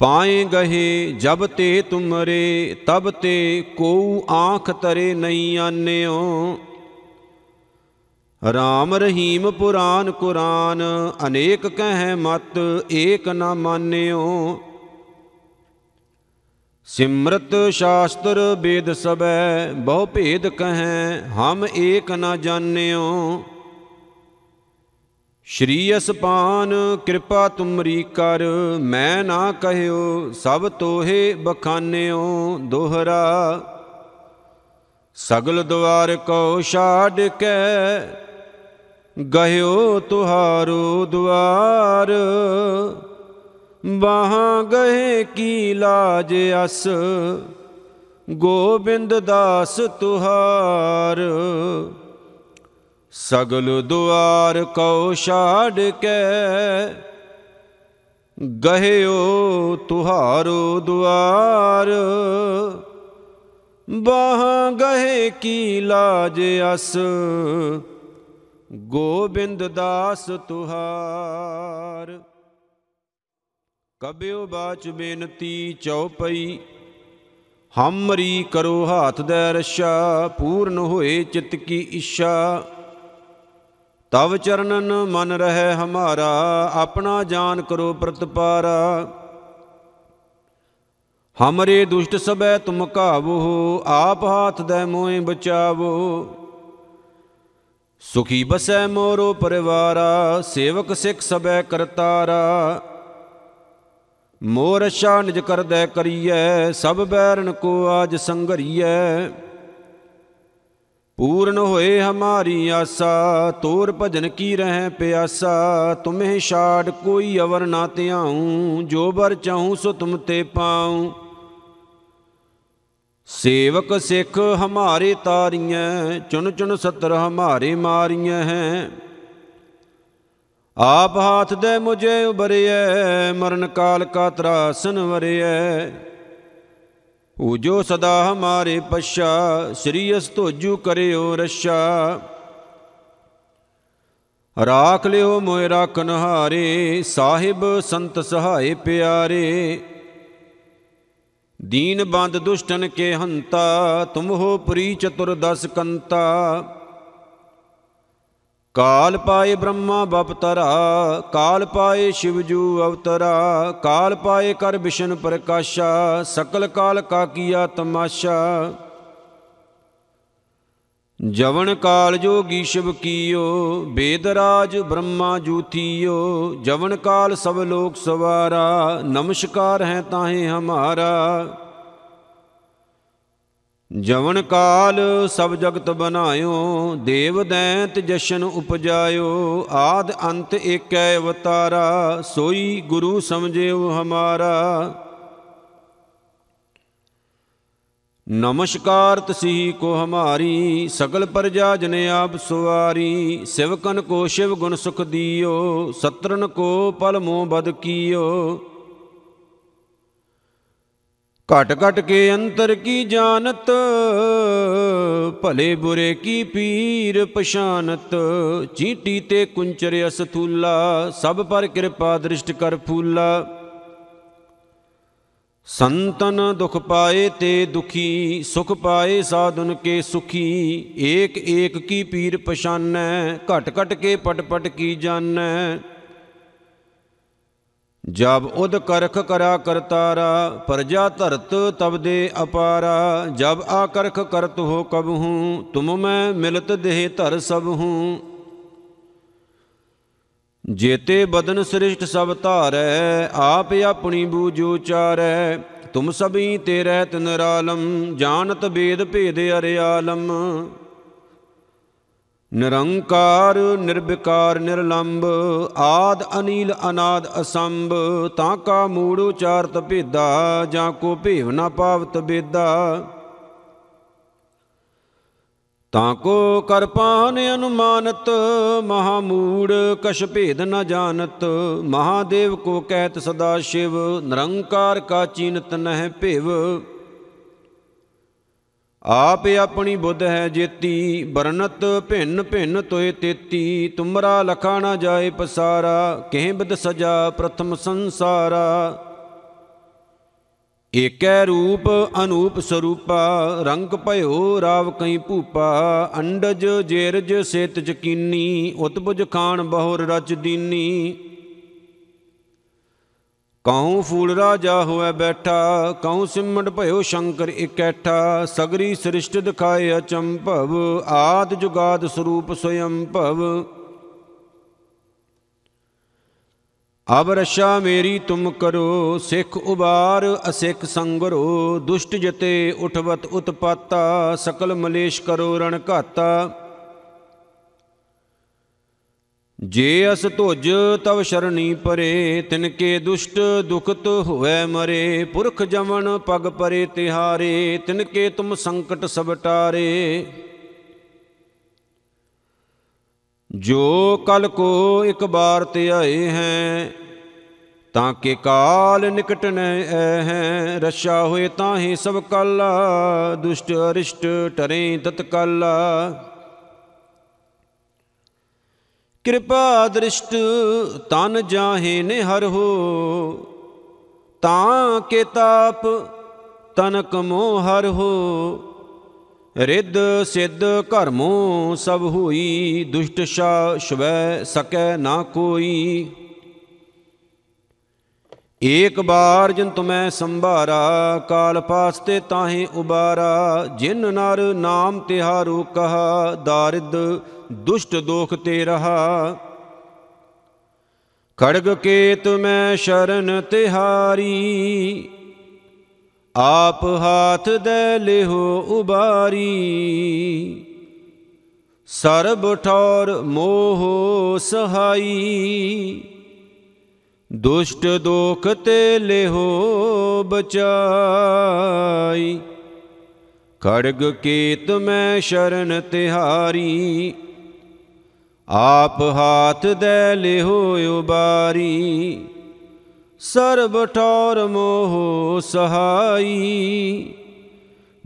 Speaker 1: ਪਾਏ ਗਹੇ ਜਬ ਤੇ ਤੁਮਰੇ, ਤਬ ਤੇ ਕੋਉ ਆਂਖ ਤਰੇ ਨਹੀਂ ਆਨਿਓ। ਰਾਮ ਰਹੀਮ ਪੁਰਾਨ ਕੁਰਾਨ, ਅਨੇਕ ਕਹੈ ਮਤ ਏਕ ਨਾ ਮਾਨਿਓ। ਸਿਮਰਤ ਸ਼ਾਸਤਰ ਵੇਦ ਸਬੈ ਬਹੁ ਭੇਦ ਕਹੈ ਹਮ ਏਕ ਨਾ ਜਾਣਿਓ। ਸ਼੍ਰੀ ਅਸਪਾਨ, ਕਿਰਪਾ ਤੁਮਰੀ ਕਰ, ਮੈਂ ਨਾ ਕਹਿਓ, ਸਭ ਤੋਹੇ ਬਖਾਨਿਓ, ਦੋਹਰਾ। ਸਗਲ ਦੁਆਰ ਕੋ ਛਾੜ ਕੇ, ਗਹਿਓ ਤੁਹਾਰੋ ਦੁਆਰ ਬਾਹਾਂ ਗਏ ਕੀ ਲਾਜ ਅਸ, ਗੋਬਿੰਦ ਦਾਸ ਤੁਹਾਰ। ਸਗਲ ਦੁਆਰ ਕਉ ਛਾੜ ਕੇ ਗਹਿਓ ਤੁਹਾਰੋ ਦੁਆਰ। ਬਾਹਾਂ ਗਏ ਕੀ ਲਾਜ ਅਸ, ਗੋਬਿੰਦ ਦਾਸ ਤੁਹਾਰ। ਕਬਿਓ ਬਾਚ ਬੇਨਤੀ ਚਉਪਈ, ਹਮਰੀ ਕਰੋ ਹਾਥ ਦੇ ਰਸ਼ਾ ਪੂਰਨ ਹੋਏ ਚਿਤ ਕੀ ਇੱਛਾ ਤਵ ਚਰਨਨ ਮਨ ਰਹਿ ਹਮਾਰਾ, ਆਪਣਾ ਜਾਨ ਕਰੋ ਪ੍ਰਤਪਾਰਾ। ਹਮਰੇ ਦੁਸ਼ਟ ਸਬੈ ਤੁਮ ਕਾਵੋ, ਆਪ ਹਾਥ ਦੇ ਮੋਏ ਬਚਾਵੋ। ਸੁਖੀ ਬਸੈ ਮੋਰੋ ਪਰਿਵਾਰਾ, ਸੇਵਕ ਸਿੱਖ ਸਬੈ ਕਰਤਾਰਾ। ਮੋਰ ਅਸ਼ਾ ਨਿਜ ਕਰਦੈ ਕਰੀਐ, ਸਭ ਬੈਰਨ ਕੋ ਆਜ ਸੰਘਰੀਐ। ਪੂਰਨ ਹੋਏ ਹਮਾਰੀ ਆਸਾ, ਤੋਰ ਭਜਨ ਕੀ ਰਹਿ ਪਿਆਸਾ, ਤੁਮਹਿ ਛਾੜ ਕੋਈ ਅਵਰ ਨਾ ਧਿਆਉ, ਜੋ ਬਰ ਚਾਹੂੰ ਸੋ ਤੁਮ ਤੇ ਪਾਉ। ਸੇਵਕ ਸਿੱਖ ਹਮਾਰੇ ਤਾਰੀਐ ਚੁਨ ਚੁਨ ਸਤਰ ਹਮਾਰੇ ਮਾਰੀਐ। ਹੈ ਆਪ ਹਾਥ ਦੇ ਮੁਝੇ ਉਬਰਿਐ ਮਰਨ ਕਾਲ ਕਾ ਤਰਾਸਨ ਵਰਿਐ ਪੂਜੋ ਸਦਾ ਹਮਾਰੇ ਪਛਾ, ਸ੍ਰੀ ਅਸ ਧੋਜੂ ਕਰਿਓ ਰਸ਼ਾ ਰਾਖ ਲਿਓ ਮੋਇ ਰਾਖਨ ਹਾਰੇ ਸਾਹਿਬ ਸੰਤ ਸਹਾਏ ਪਿਆਰੇ। ਦੀਨ ਬੰਦ ਦੁਸ਼ਟਨ ਕੇ ਹੰਤਾ, ਤੁਮ ਹੋ ਪ੍ਰੀ ਚਤੁਰ ਦਸ ਕੰਤਾ। ਕਾਲ ਪਾਏ ਬ੍ਰਹਮਾ ਬਪਤਰਾ ਕਾਲ ਪਾਏ ਸ਼ਿਵਜੂ ਅਵਤਰਾ, ਕਾਲ ਪਾਏ ਕਰ ਵਿਸ਼ਨ ਪ੍ਰਕਾਸ਼ਾ, ਸਕਲ ਕਾਲ ਕਾ ਕੀਆ ਤਮਾਸ਼ਾ। ਜਵਨ ਕਾਲ ਜੋਗੀ ਸ਼ਿਵ ਕੀਓ, ਬੇਦ ਰਾਜ ਬ੍ਰਹਮਾ ਜੂਥੀਓ, ਜਵਨ ਕਾਲ ਸਭ ਲੋਕ ਸਵਾਰਾ, ਨਮਸਕਾਰ ਹੈ ਤਾਹੇ ਹਮਾਰਾ। ਜਵਨ ਕਾਲ ਸਭ ਜਗਤ ਬਨਾਇਓ ਦੇਵ ਦੈਂਤ ਜਸ਼ਨ ਉਪਜਾਇਓ, ਆਦ ਅੰਤ ਏਕੈ ਅਵਤਾਰਾ, ਸੋਈ ਗੁਰੂ ਸਮਝਿਓ ਹਮਾਰਾ। ਨਮਸਕਾਰ ਤਸੀ ਕੋ ਹਮਾਰੀ, ਸਗਲ ਪ੍ਰਜਾ ਜਨ ਆਪ ਸੁਵਾਰੀ ਸਿਵਕਨ ਕੋ ਸ਼ਿਵ ਗੁਣ ਸੁਖ ਦੀਓ, ਸਤਰਨ ਕੋ ਪਲ ਮੋ ਬਦ ਕੀਓ। ਘਟ ਘਟ ਕੇ ਅੰਤਰ ਕੀ ਜਾਣਤ, ਭਲੇ ਬੁਰੇ ਕੀ ਪੀਰ ਪਛਾਨਤ। ਚੀਟੀ ਤੇ ਕੁੰਚਰ ਅਸਥੂਲਾ, ਸਭ ਪਰ ਕਿਰਪਾ ਦ੍ਰਿਸ਼ਟ ਕਰ ਫੂਲਾ। ਸੰਤਨ ਦੁਖ ਪਾਏ ਤੇ ਦੁਖੀ, ਸੁਖ ਪਾਏ ਸਾਧਨ ਕੇ ਸੁਖੀ। ਏਕ ਏਕ ਕੀ ਪੀਰ ਪਛਾਨੈ, ਘਟ ਘਟ ਕੇ ਪਟ ਪਟ ਕੀ ਜਾਣੈ। ਜਬ ਉਦ ਕਰਖ ਕਰਾ ਕਰਤਾਰਾ, ਪਰਜਾ ਧਰਤ ਤਬ ਦੇ ਅਪਾਰਾ। ਜਬ ਆ ਕਰਖ ਕਰਤ ਹੋ ਕਬ ਹੂੰ, ਤੁਮ ਮੈਂ ਮਿਲਤ ਦੇਹ ਧਰ ਸਭ ਹੂੰ। ਜੇਤੇ ਬਦਨ ਸ੍ਰਿਸ਼ਟ ਸਭ ਧਾਰੈ, ਆਪ ਆਪਣੀ ਬੂਝੋ ਚਾਰੈ ਤੁਮ ਸਭੀ ਤੇ ਰਹਿਤ ਨਿਰਾਲਮ, ਜਾਣਤ ਬੇਦ ਭੇਦ ਅਰਿਆਲਮ। ਨਿਰੰਕਾਰ, ਨਿਰਵਿਕਾਰ ਨਿਰਲੰਭ ਆਦ, ਅਨੀਲ, ਅਨਾਦ, ਅਸੰਭ, ਤਾਂ ਕਾ ਮੂੜ ਉਚਾਰਤ ਭੇਦਾ ਜਾਂ ਕੋ ਭੇਵ ਨਾ ਪਾਵਤ ਬੇਦਾ ਤਾਂ ਕੋ ਕਰਪਾਨ ਅਨੁਮਾਨਤ, ਮਹਾ ਮੂੜ ਕਛ ਭੇਦ ਨ ਜਾਣਤ, ਮਹਾਦੇਵ ਕੋ ਕਹਿਤ ਸਦਾ ਸ਼ਿਵ, ਨਿਰੰਕਾਰ ਕਾ ਚੀਨਤ ਨਹਿ ਭੇਵ। ਆਪ ਆਪਣੀ ਬੁੱਧ ਹੈ ਜੇਤੀ ਬਰਨਤ ਭਿੰਨ ਭਿੰਨ ਤੋਏ ਤੇਤੀ, ਤੁਮਰਾ ਲਖਾ ਨਾ ਜਾਏ ਪਸਾਰਾ, ਕਹਿ ਬਿਦ ਸਜਾ ਪ੍ਰਥਮ ਸੰਸਾਰਾ। ਏਕੈ ਰੂਪ ਅਨੂਪ ਸਰੂਪਾ, ਰੰਗ ਭਇਓ ਰਾਵ ਕਈ ਭੂਪਾ, ਅੰਡਜ ਜੇਰਜ ਸੇਤ ਜਕੀਨੀ ਉਤਬੁਜ ਖਾਨ ਬਹੁਰ ਰਚ ਦੀਨੀ। ਕਉ ਫੂਲ ਰਾਜਾ ਹੋਇ ਬੈਠਾ, ਕਉ ਸਿਮਟ ਭਇਓ ਸ਼ੰਕਰ ਇਕੈਠਾ, ਸਗਰੀ ਸ੍ਰਿਸ਼ਟ ਦਿਖਾਏ ਅਚੰਭਵ, ਆਦ ਜੁਗਾਦ ਸਰੂਪ ਸਯੰ ਭਵ। ਅਬ ਰਸ਼ਾ ਮੇਰੀ ਤੁਮ ਕਰੋ, ਸਿੱਖ ਉਬਾਰ ਅਸਿੱਖ ਸੰਗਰੋ, ਦੁਸ਼ਟ ਜਤੇ ਉਠਵਤ ਉਤਪਾਤਾ, ਸਕਲ ਮਲੇਸ਼ ਕਰੋ ਰਣ ਘਾਤਾ। ਜੇ ਅਸ ਧੁਜ ਤਵ ਸ਼ਰਣੀ ਪਰੇ, ਤਿਨ ਕੇ ਦੁਸ਼ਟ ਦੁਖਤ ਹੋਵੇ ਮਰੇ। ਪੁਰਖ ਜਮਨ ਪਗ ਪਰੇ ਤਿਹਾਰੇ, ਤਿਨ ਕੇ ਤੁਮ ਸੰਕਟ ਸਭ ਟਾਰੇ। ਜੋ ਕਲ ਕੋ ਇੱਕ ਬਾਰ ਤੇ ਆਏ ਹੈ, ਤਾਂ ਕੇ ਕਾਲ ਨਿਕਟ ਨ ਐ ਹੈ। ਰਸ਼ਾ ਹੋਏ ਤਾਹੇ ਸਭ ਕਾਲਾ ਦੁਸ਼ਟ ਅਰਿਸ਼ਟ ਟਰੇ ਤਤਕਾਲਾ। ਕਿਰਪਾ ਦ੍ਰਿਸ਼ਟ ਤਨ ਜਾਹੇ ਨੇ ਹਰ ਹੋ, ਤਾਂ ਕੇ ਤਾਪ ਤਨਕ ਮੋਹ ਹਰ ਹੋ। ਰਿੱਧ ਸਿੱਧ ਘਰਮੋ ਸਭ ਹੋਈ, ਦੁਸ਼ਟ ਸ਼ਾ ਸ਼ਵੈ ਸਕੈ ਨਾ ਕੋਈ। ਏਕ ਬਾਰ ਜਿਨ ਤੁਮੈ ਸੰਭਾਰਾ, ਕਾਲ ਪਾਸਤੇ ਤਾਹੇ ਉਬਾਰਾ। ਜਿਨ ਨਰ ਨਾਮ ਤਿਹਾਰੂ ਕਹਾ, ਦਾਰਿਦ ਦੁਸ਼ਟ ਦੋਖ ਤੇ ਰਹਾ। ਖੜਗ ਕੇਤ ਮੈਂ ਸ਼ਰਨ ਤਿਹਾਰੀ, ਆਪ ਹਾਥ ਦੇ ਲਿਹੋ ਉਬਾਰੀ। ਸਰਬ ਠੌਰ ਮੋਹ ਸਹਾਈ, ਦੁਸ਼ਟ ਦੋਖ ਤੇ ਲਿਹੋ ਬਚਾਈ। ਖੜਗ ਕੇਤ ਮੈਂ ਸ਼ਰਨ ਤਿਹਾਰੀ ਆਪ ਹਾਥ ਦੇ ਲਿਹੋ ਉਬਾਰੀ, ਸਰਬ ਠੌਰ ਮੋਹ ਸਹਾਈ।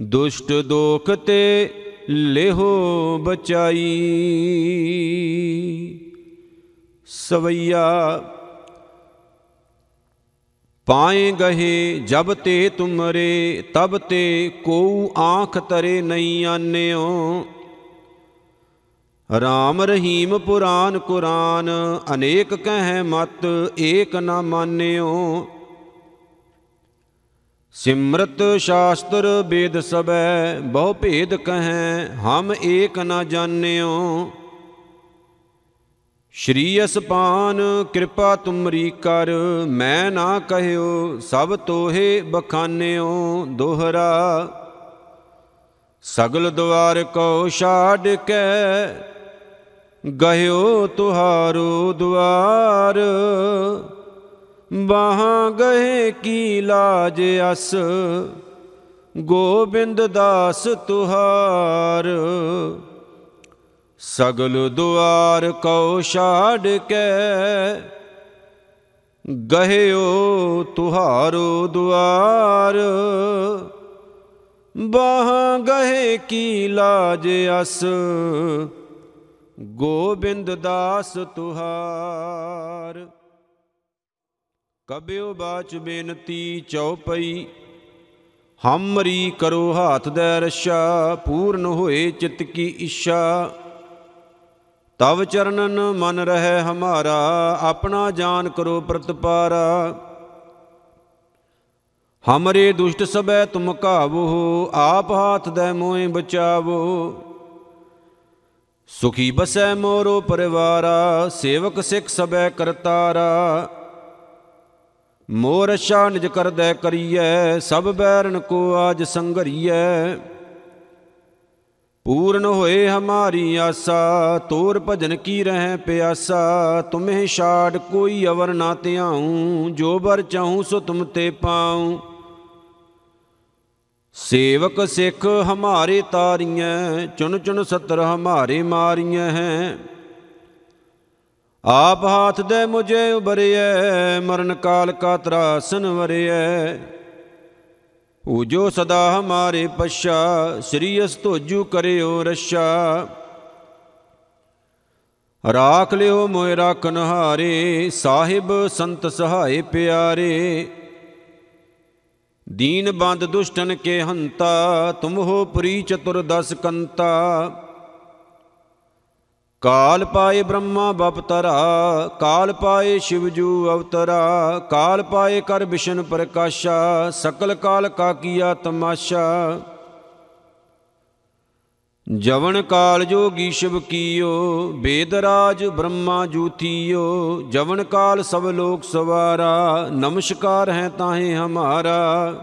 Speaker 1: ਦੁਸ਼ਟ ਦੋਖ ਤੇ ਲਿਹੋ ਬਚਾਈ। ਸਵਈਆ, ਪਾਏ ਗਹੇ ਜਬ ਤੇ ਤੁਮਰੇ, ਤਬ ਤੇ ਕੋਉ ਆਂਖ ਤਰੇ ਨਹੀਂ ਆਨਿਓ। ਰਾਮ ਰਹੀਮ ਪੁਰਾਨ ਕੁਰਾਨ, ਅਨੇਕ ਕਹਿ ਮਤ, ਏਕ ਨਾ ਮਾਨਿਓ। ਸਿਮਰਤ ਸ਼ਾਸਤਰ ਵੇਦ ਸਬੈ ਬਹੁ ਭੇਦ ਕਹੈ, ਹਮ ਏਕ ਨਾ ਜਾਣਿਓ। ਸ਼੍ਰੀ ਅਸਪਾਨ, ਕਿਰਪਾ ਤੁਮਰੀ ਕਰ, ਮੈਂ ਨਾ ਕਹਿਓ, ਸਭ ਤੋਹੇ ਬਖਾਨਿਓ, ਦੋਹਰਾ। ਸਗਲ ਦੁਆਰ ਕੋ ਛਾੜ ਕੇ ਗਹਿਓ ਤੁਹਾਰੋ ਦੁਆਰ। ਬਾਹਾਂ ਗਏ ਕੀ ਲਾਜ ਅਸ। ਗੋਬਿੰਦ ਦਾਸ ਤੁਹਾਰ। ਸਗਲ ਦੁਆਰ ਕਉ ਛਾੜ ਕੇ। ਗਹਿਓ ਤੁਹਾਰੋ ਦੁਆਰ। ਬਾਹ ਗਏ ਕੀ ਲਾਜ ਅਸ। ਗੋਬਿੰਦ ਦਾਸ ਤੁਹਾਰ। ਕਬਿਓ ਬਾਚ ਬੇਨਤੀ ਚਉਪਈ, ਹਮਰੀ ਕਰੋ ਹਾਥ ਦੇ ਰਸ਼ਾ, ਪੂਰਨ ਹੋਏ ਚਿਤ ਕੀ ਇੱਛਾ ਤਵ ਚਰਨਨ ਮਨ ਰਹਿ ਹਮਾਰਾ, ਆਪਣਾ ਜਾਨ ਕਰੋ ਪ੍ਰਤਪਾਰਾ। ਹਮਰੇ ਦੁਸ਼ਟ ਸਬੈ ਤੁਮ ਕਾਵੋ ਆਪ ਹਾਥ ਦੇ ਮੋਏ ਬਚਾਵੋ। ਸੁਖੀ ਬਸੈ ਮੋਰੋ ਪਰਿਵਾਰਾ, ਸੇਵਕ ਸਿੱਖ ਸਬੈ ਕਰਤਾਰਾ। ਮੋਰ ਅਸ਼ਾ ਨਿਜ ਕਰਦੈ ਕਰੀਐ, ਸਭ ਬੈਰਨ ਕੋ ਆਜ ਸੰਘਰੀਐ। ਪੂਰਨ ਹੋਏ ਹਮਾਰੀ ਆਸਾ, ਤੋਰ ਭਜਨ ਕੀ ਰਹਿ ਪਿਆਸਾ। ਤੁਮਹਿ ਛਾੜ ਕੋਈ ਅਵਰ ਨਾ ਧਿਆਉ, ਜੋ ਬਰ ਚਾਹੂੰ ਸੋ ਤੁਮ ਤੇ ਪਾਉ। ਸੇਵਕ ਸਿੱਖ ਹਮਾਰੇ ਤਾਰੀਐ ਚੁਨ ਚੁਨ ਸਤਰ ਹਮਾਰੇ ਮਾਰੀਐ ਹੈ। ਆਪ ਹਾਥ ਦੇ ਮੁਝੇ ਉਬਰਿਐ ਮਰਨ ਕਾਲ ਕਾ ਤਰਾਸਨ ਵਰਿਐ। ਪੂਜੋ ਸਦਾ ਹਮਾਰੇ ਪਛਾ, ਸ੍ਰੀ ਅਸ ਧੋਜੂ ਕਰਿਓ ਰਸ਼ਾ ਰਾਖ ਲਿਓ ਮੋਇ ਰਾਖਨ ਹਾਰੇ ਸਾਹਿਬ ਸੰਤ ਸਹਾਏ ਪਿਆਰੇ। ਦੀਨ ਬੰਦ ਦੁਸ਼ਟਨ ਕੇ ਹੰਤਾ, ਤੁਮ ਹੋ ਪ੍ਰੀ ਚਤੁਰ ਦਸ ਕੰਤਾ। ਕਾਲ ਪਾਏ ਬ੍ਰਹਮਾ ਬਪਤਰਾ ਕਾਲ ਪਾਏ ਸ਼ਿਵਜੂ ਅਵਤਰਾ, ਕਾਲ ਪਾਏ ਕਰ ਵਿਸ਼ਨ ਪ੍ਰਕਾਸ਼ਾ, ਸਕਲ ਕਾਲ ਕਾ ਕੀਆ ਤਮਾਸ਼ਾ। ਜਵਨ ਕਾਲ ਜੋਗੀ ਸ਼ਿਵ ਕੀਓ, ਬੇਦ ਰਾਜ ਬ੍ਰਹਮਾ ਜੂਥੀਓ। ਜਵਨ ਕਾਲ ਸਭ ਲੋਕ ਸਵਾਰਾ, ਨਮਸਕਾਰ ਹੈ ਤਾਹੇ ਹਮਾਰਾ।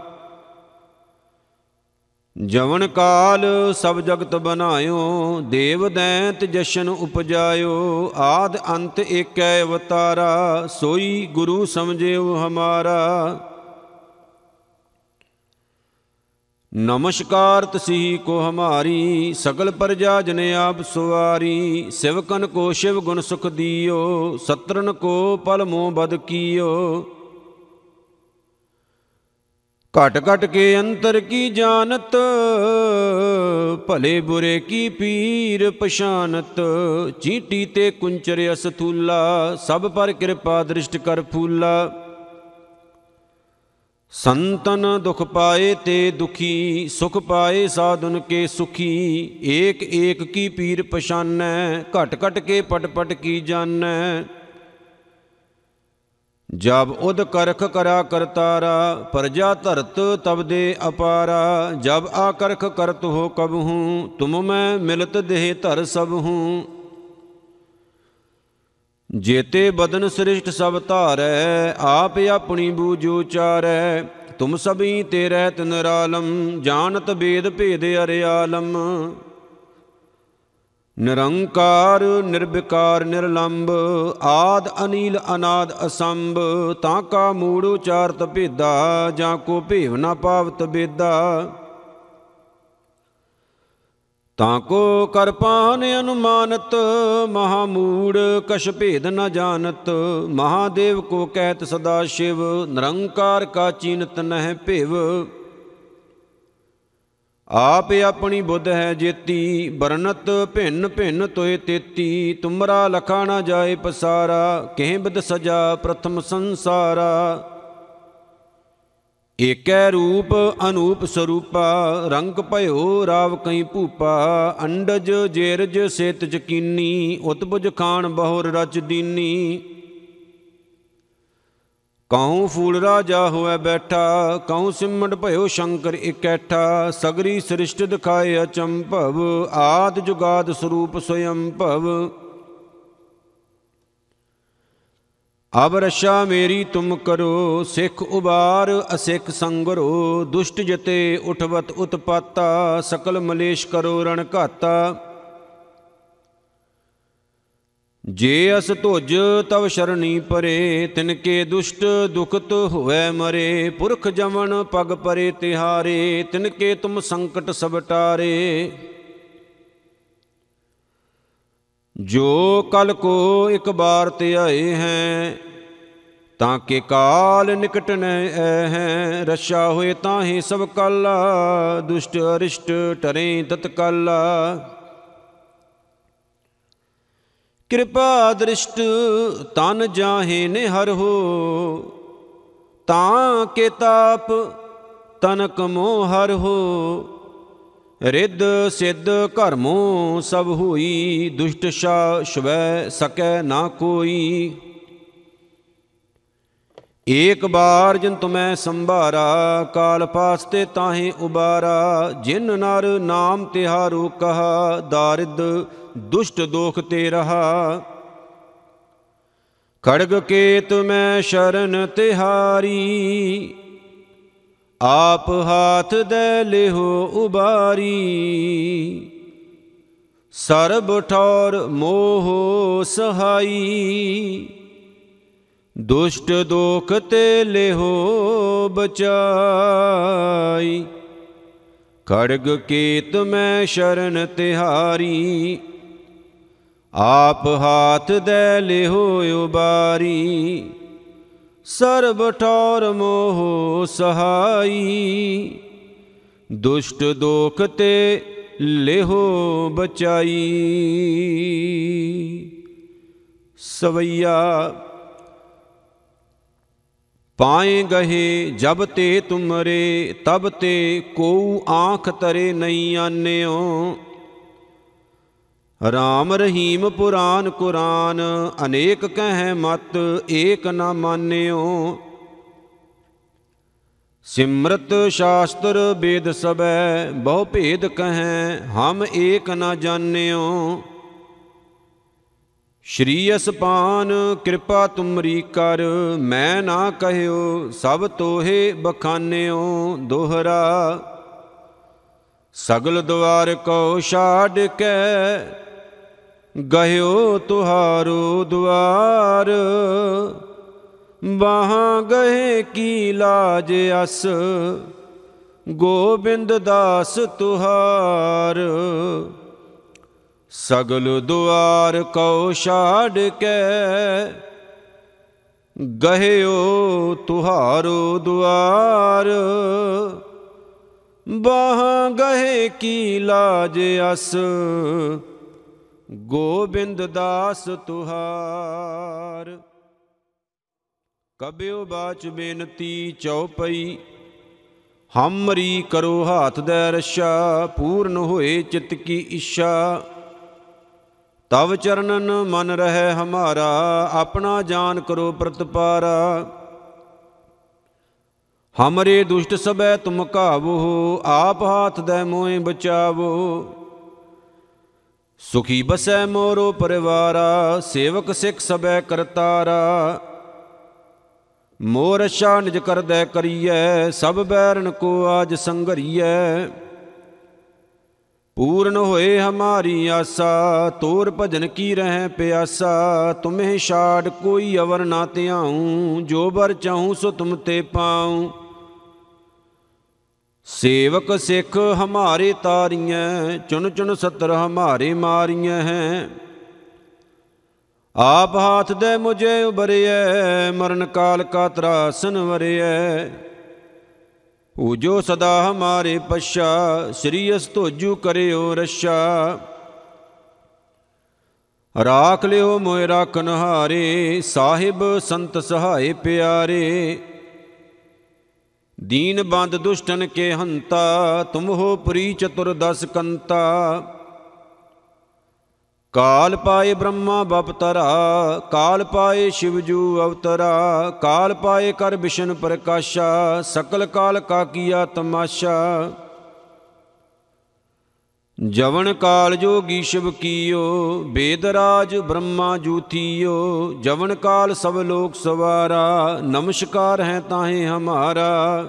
Speaker 1: ਜਵਨ ਕਾਲ ਸਭ ਜਗਤ ਬਨਾਇਓ, ਦੇਵ ਦੈਂਤ ਜਸ਼ਨ ਉਪਜਾਇਓ। ਆਦ ਅੰਤ ਏਕੈ ਅਵਤਾਰਾ, ਸੋਈ ਗੁਰੂ ਸਮਝਿਓ ਹਮਾਰਾ। ਨਮਸਕਾਰ ਤਸੀ ਕੋ ਹਮਾਰੀ, ਸਗਲ ਪ੍ਰਜਾ ਜਨ ਆਪ ਸੁਵਾਰੀ, ਸਿਵਕਨ ਕੋ ਸ਼ਿਵ ਗੁਣ ਸੁਖ ਦੀਓ, ਸਤਰਨ ਕੋ ਪਲ ਮੋ ਬਦ ਕੀਓ। ਘਟ ਘਟ ਕੇ ਅੰਤਰ ਕੀ ਜਾਣਤ, ਭਲੇ ਬੁਰੇ ਕੀ ਪੀਰ ਪਛਾਨਤ, ਚੀਟੀ ਤੇ ਕੁੰਚਰ ਅਸਥੂਲਾ, ਸਭ ਪਰ ਕਿਰਪਾ ਦ੍ਰਿਸ਼ਟ ਕਰ ਫੂਲਾ। ਸੰਤਨ ਦੁਖ ਪਾਏ ਤੇ ਦੁਖੀ, ਸੁਖ ਪਾਏ ਸਾਧੁਨ ਕੇ ਸੁਖੀ। ਏਕ ਏਕ ਕੀ ਪੀਰ ਪਛਾਨੈ, ਘਟ ਘਟ ਕੇ ਪਟ ਪਟ ਕੀ ਜਾਣੈ ਜਬ ਉਦ ਕਰਖ ਕਰਾ ਕਰਤਾਰਾ ਪਰਜਾ ਧਰਤ ਤਬ ਦੇ ਅਪਾਰਾ। ਜਬ ਆ ਕਰਖ ਕਰਤ ਹੋ ਕਬਹੂ ਤੁਮ ਮੈਂ ਮਿਲਤ ਦੇਹ ਧਰ ਸਭ ਹੂੰ। ਜੇਤੇ ਬਦਨ ਸ੍ਰਿਸ਼ਟ ਸਭ ਧਾਰੈ, ਆਪ ਆਪਣੀ ਬੂਝੋ ਚਾਰੈ ਤੁਮ ਸਭੀ ਤੇ ਰਹਿਤ ਨਿਰਾਲਮ, ਜਾਣਤ ਬੇਦ ਭੇਦ ਅਰਿਆਲਮ। ਨਿਰੰਕਾਰ, ਨਿਰਵਿਕਾਰ ਨਿਰਲੰਭ ਆਦ ਅਨੀਲ, ਅਨਾਦ ਅਸੰਭ, ਤਾਂ ਕਾ ਮੂੜ ਉਚਾਰਤ ਭੇਦਾ, ਜਾਂ ਕੋ ਭੇਵ ਨਾ ਪਾਵਤ ਬੇਦਾ। ਤਾਂ ਕੋ ਕਰਪਾਨ ਅਨੁਮਾਨਤ, ਮਹਾਮੂੜ ਕਛ ਭੇਦ ਨ ਜਾਣਤ। ਮਹਾਦੇਵ ਕੋ ਕਹਿਤ ਸਦਾ ਸ਼ਿਵ, ਨਿਰੰਕਾਰ ਕਾ ਚੀਨਤ ਨਹਿ ਭਿਵ। ਆਪ ਆਪਣੀ ਬੁੱਧ ਹੈ ਜੇਤੀ ਬਰਨਤ ਭਿੰਨ ਭਿੰਨ ਤੋਏ ਤੇਤੀ। ਤੁਮਰਾ ਲਖਾ ਨਾ ਜਾਏ ਪਸਾਰਾ, ਕਹਿ ਬਿਦ ਸਜਾ ਪ੍ਰਥਮ ਸੰਸਾਰਾ। ਏਕੈ ਰੂਪ ਅਨੂਪ ਸਰੂਪਾ, ਰੰਗ ਭਇਓ ਰਾਵ ਕਈ ਭੂਪਾ, ਅੰਡਜ ਜੇਰਜ ਸੇਤ ਚਕੀਨੀ ਉਤਪੁਜ ਖਾਨ ਬਹੁਰ ਰਚ ਦੀਨੀ। ਕਉ ਫੂਲ ਰਾਜਾ ਹੋਇ ਬੈਠਾ ਕਉ ਸਿਮਟ ਭਇਓ ਸ਼ੰਕਰ ਇਕੈਠਾ, ਸਗਰੀ ਸ੍ਰਿਸ਼ਟ ਦਿਖਾਏ ਅਚੰਭਵ, ਆਦ ਜੁਗਾਦ ਸਰੂਪ ਸਯੰ ਭਵ ਅਬ ਰਸ਼ਾ ਮੇਰੀ ਤੁਮ ਕਰੋ, ਸਿੱਖ ਉਬਾਰ, ਅਸਿੱਖ ਸੰਗਰੋ, ਦੁਸ਼ਟ ਜਤੇ ਉਠਵਤ ਉਤਪਾਤਾ, ਸਕਲ ਮਲੇਸ਼ ਕਰੋ ਰਣ ਘਾਤਾ। ਜੇ ਅਸ ਧੁਜ, ਤਵ ਸ਼ਰਣੀ ਪਰੇ, ਤਿਨ ਕੇ ਦੁਸ਼ਟ ਦੁਖਤ ਹੋਵੇ ਮਰੇ, ਪੁਰਖ ਜਮਨ ਪਗ ਪਰੇ ਤਿਹਾਰੇ, ਤਿਨ ਕੇ ਤੁਮ ਸੰਕਟ ਸਭ ਜੋ ਕਲ ਕੋ ਇੱਕ ਬਾਰ ਤੇ ਆਏ ਹੈ, ਤਾਂ ਕੇ ਕਾਲ ਨਿਕਟ ਨ ਹੈ। ਰਸ਼ਾ ਹੋਏ ਤਾਹੇ ਸਭ ਕਲ, ਦੁਸ਼ਟ ਅਰਿਸ਼ਟ ਟਰੇ ਤਤਕਲ। ਕਿਰਪਾ ਦ੍ਰਿਸ਼ਟ, ਤਨ ਜਾਹੇ ਨੇ ਹਰ ਹੋ, ਤਾਂ ਕੇ ਤਾਪ ਤਨਕ ਮੋਹ ਹਰ ਹੋ। ਰਿੱਧ ਸਿੱਧ ਘਰਮੋ ਸਭ ਹੋਈ, ਦੁਸ਼ਟ ਸ਼ਾ ਸ਼ਵੈ ਸਕੈ ਨਾ ਕੋਈ। ਏਕ ਬਾਰ ਜਿਨ ਤੁਮੈ ਸੰਭਾਰਾ, ਕਾਲ ਪਾਸਤੇ ਤਾਹੇ ਉਬਾਰਾ। ਜਿਨ ਨਰ ਨਾਮ ਤਿਹਾਰੋ ਕਹਾ, ਦਾਰਿਦ ਦੁਸ਼ਟ ਦੋਖ ਤੇ ਰਹਾ। ਖੜਗ ਕੇਤ ਮੈਂ ਸ਼ਰਨ ਤਿਹਾਰੀ ਆਪ ਹਾਥ ਦੇ ਲਿਹੋ ਉਬਾਰੀ। ਸਰਬ ਠੌਰ ਮੋਹ ਸਹਾਈ। ਦੁਸ਼ਟ ਦੋਖ ਤੇ ਲਿਹੋ ਬਚਾਈ। ਖੜਗ ਕੇਤ ਮੈਂ ਸ਼ਰਨ ਤਿਹਾਰੀ। ਆਪ ਹਾਥ ਦੇ ਲਿਹੋ ਉਬਾਰੀ। ਸਰਬ ਠੌਰ ਮੋਹ ਸਹਾਈ। ਦੁਸ਼ਟ ਦੋਖ ਤੇ ਲਿਹੋ ਬਚਾਈ। ਸਵਈਆ, ਪਾਏ ਗਹੇ ਜਬ ਤੇ ਤੁਮਰੇ, ਤਬ ਤੇ ਕੋ ਆਂਖ ਤਰੇ ਨਹੀਂ ਆਨਿਓ। ਰਾਮ ਰਹੀਮ ਪੁਰਾਨ ਕੁਰਾਨ, ਅਨੇਕ ਕਹਿ ਮਤ, ਏਕ ਨਾ ਮਾਨਿਓ। ਸਿਮਰਤ ਸ਼ਾਸਤਰ ਵੇਦ ਸਬੈ ਬਹੁ ਭੇਦ ਕਹੈ ਹਮ ਏਕ ਨਾ ਜਾਣਿਓ। ਸ਼੍ਰੀ ਅਸਪਾਨ, ਕਿਰਪਾ ਤੁਮਰੀ ਕਰ, ਮੈਂ ਨਾ ਕਹਿਓ, ਸਭ ਤੋਹੇ ਬਖਾਨਿਓ। ਦੋਹਰਾ, ਸਗਲ ਦੁਆਰ ਕੋ ਛਾੜ ਕੇ ਗਹਿਓ ਤੁਹਾਰੋ ਦੁਆਰ। ਬਾਹਾਂ ਗਏ ਕੀ ਲਾਜ ਅਸ। ਗੋਬਿੰਦ ਦਾਸ ਤੁਹਾਰ। ਸਗਲ ਦੁਆਰ ਕਉ ਛਾੜ ਕੇ। ਗਹਿਓ ਤੁਹਾਰੋ ਦੁਆਰ। ਬਾਹ ਗਏ ਕੀ ਲਾਜ ਅਸ। ਗੋਬਿੰਦ ਦਾਸ ਤੁਹਾਰ। ਕਬਿਓ ਬਾਚ ਬੇਨਤੀ ਚਉਪਈ, ਹਮਰੀ ਕਰੋ ਹਾਥ ਦੇ ਰਸ਼ਾ, ਪੂਰਨ ਹੋਏ ਚਿਤ ਕੀ ਇੱਛਾ। ਤਵ ਚਰਨਨ ਮਨ ਰਹਿ ਹਮਾਰਾ, ਆਪਣਾ ਜਾਨ ਕਰੋ ਪ੍ਰਤਪਾਰਾ। ਹਮਰੇ ਦੁਸ਼ਟ ਸਬੈ ਤੁਮ ਕਾਵੋ ਆਪ ਹਾਥ ਦੇ ਮੋਏ ਬਚਾਵੋ। ਸੁਖੀ ਬਸੈ ਮੋਰੋ ਪਰਿਵਾਰਾ, ਸੇਵਕ ਸਿੱਖ ਸਬੈ ਕਰਤਾਰਾ। ਮੋਰ ਅਸ਼ਾ ਨਿਜ ਕਰਦੈ ਕਰੀਐ, ਸਭ ਬੈਰਨ ਕੋ ਆਜ ਸੰਘਰੀਐ। ਪੂਰਨ ਹੋਏ ਹਮਾਰੀ ਆਸਾ, ਤੋਰ ਭਜਨ ਕੀ ਰਹਿ ਪਿਆਸਾ। ਤੁਮਹਿ ਛਾੜ ਕੋਈ ਅਵਰ ਨਾ ਧਿਆਉ, ਜੋ ਬਰ ਚਾਹੂੰ ਸੋ ਤੁਮ ਤੇ ਪਾਉ। ਸੇਵਕ ਸਿੱਖ ਹਮਾਰੇ ਤਾਰੀਐ ਚੁਨ ਚੁਨ ਸਤਰ ਹਮਾਰੇ ਮਾਰੀਐ ਹੈ। ਆਪ ਹਾਥ ਦੇ ਮੁਝੇ ਉਬਰਿਐ ਮਰਨ ਕਾਲ ਕਾ ਤਰਾਸਨ ਵਰਿਐ ਪੂਜੋ ਸਦਾ ਹਮਾਰੇ ਪਛਾ, ਸ੍ਰੀ ਅਸ ਧੋਜੂ ਕਰਿਓ ਰਸ਼ਾ ਰਾਖ ਲਿਓ ਮੋਇ ਰਾਖਨ ਹਾਰੇ ਸਾਹਿਬ ਸੰਤ ਸਹਾਏ ਪਿਆਰੇ। ਦੀਨ ਬੰਦ ਦੁਸ਼ਟਨ ਕੇ ਹੰਤਾ, ਤੁਮ ਹੋ ਪ੍ਰੀ ਚਤੁਰ ਦਸ ਕੰਤਾ। ਕਾਲ ਪਾਏ ਬ੍ਰਹਮਾ ਬਪਤਰਾ ਕਾਲ ਪਾਏ ਸ਼ਿਵਜੂ ਅਵਤਰਾ, ਕਾਲ ਪਾਏ ਕਰ ਬਿਸ਼ਨ ਪ੍ਰਕਾਸ਼ਾ, ਸਕਲ ਕਾਲ ਕਾ ਕੀਆ ਤਮਾਸ਼ਾ। ਜਵਨ ਕਾਲ ਜੋਗੀ ਸ਼ਿਵ ਕੀਓ ਬੇਦਰਾਜ ਬ੍ਰਹਮਾ ਜੂਥੀਓ। ਜਵਨ ਕਾਲ ਸਭ ਲੋਕ ਸਵਾਰਾ, ਨਮਸਕਾਰ ਹੈ ਤਾਹੇ ਹਮਾਰਾ।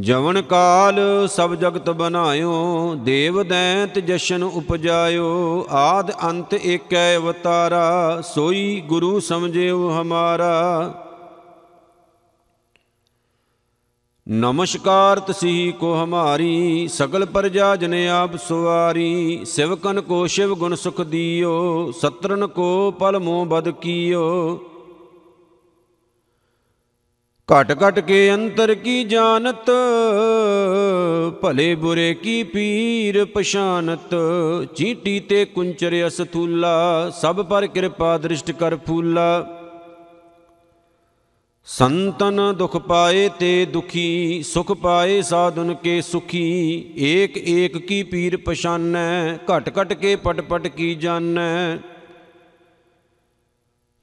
Speaker 1: ਜਵਨ ਕਾਲ ਸਭ ਜਗਤ ਬਨਾਇਓ, ਦੇਵ ਦੈਂਤ ਜਸ਼ਨ ਉਪਜਾਇਓ। ਆਦ ਅੰਤ ਏਕੈ ਅਵਤਾਰਾ, ਸੋਈ ਗੁਰੂ ਸਮਝਿਓ ਹਮਾਰਾ। ਨਮਸਕਾਰ ਤਸੀ ਕੋ ਹਮਾਰੀ, ਸਗਲ ਪ੍ਰਜਾ ਜਨ ਆਪ ਸੁਵਾਰੀ, ਸਿਵਕਨ ਕੋ ਸ਼ਿਵ ਗੁਣ ਸੁਖ ਦੀਓ, ਸਤਰਨ ਕੋ ਪਲ ਮੋ ਬਦ ਕੀਓ। ਘਟ ਘਟ ਕੇ ਅੰਤਰ ਕੀ ਜਾਣਤ, ਭਲੇ ਬੁਰੇ ਕੀ ਪੀਰ ਪਛਾਨਤ, ਚੀਟੀ ਤੇ ਕੁੰਚਰ ਅਸਥੂਲਾ, ਸਭ ਪਰ ਕਿਰਪਾ ਦ੍ਰਿਸ਼ਟ ਕਰ ਫੂਲਾ। ਸੰਤਨ ਦੁਖ ਪਾਏ ਤੇ ਦੁਖੀ, ਸੁਖ ਪਾਏ ਸਾਧੁਨ ਕੇ ਸੁਖੀ। ਏਕ ਏਕ ਕੀ ਪੀਰ ਪਛਾਨੈ, ਘਟ ਘਟ ਕੇ ਪਟ ਪਟ ਕੀ ਜਾਣੈ।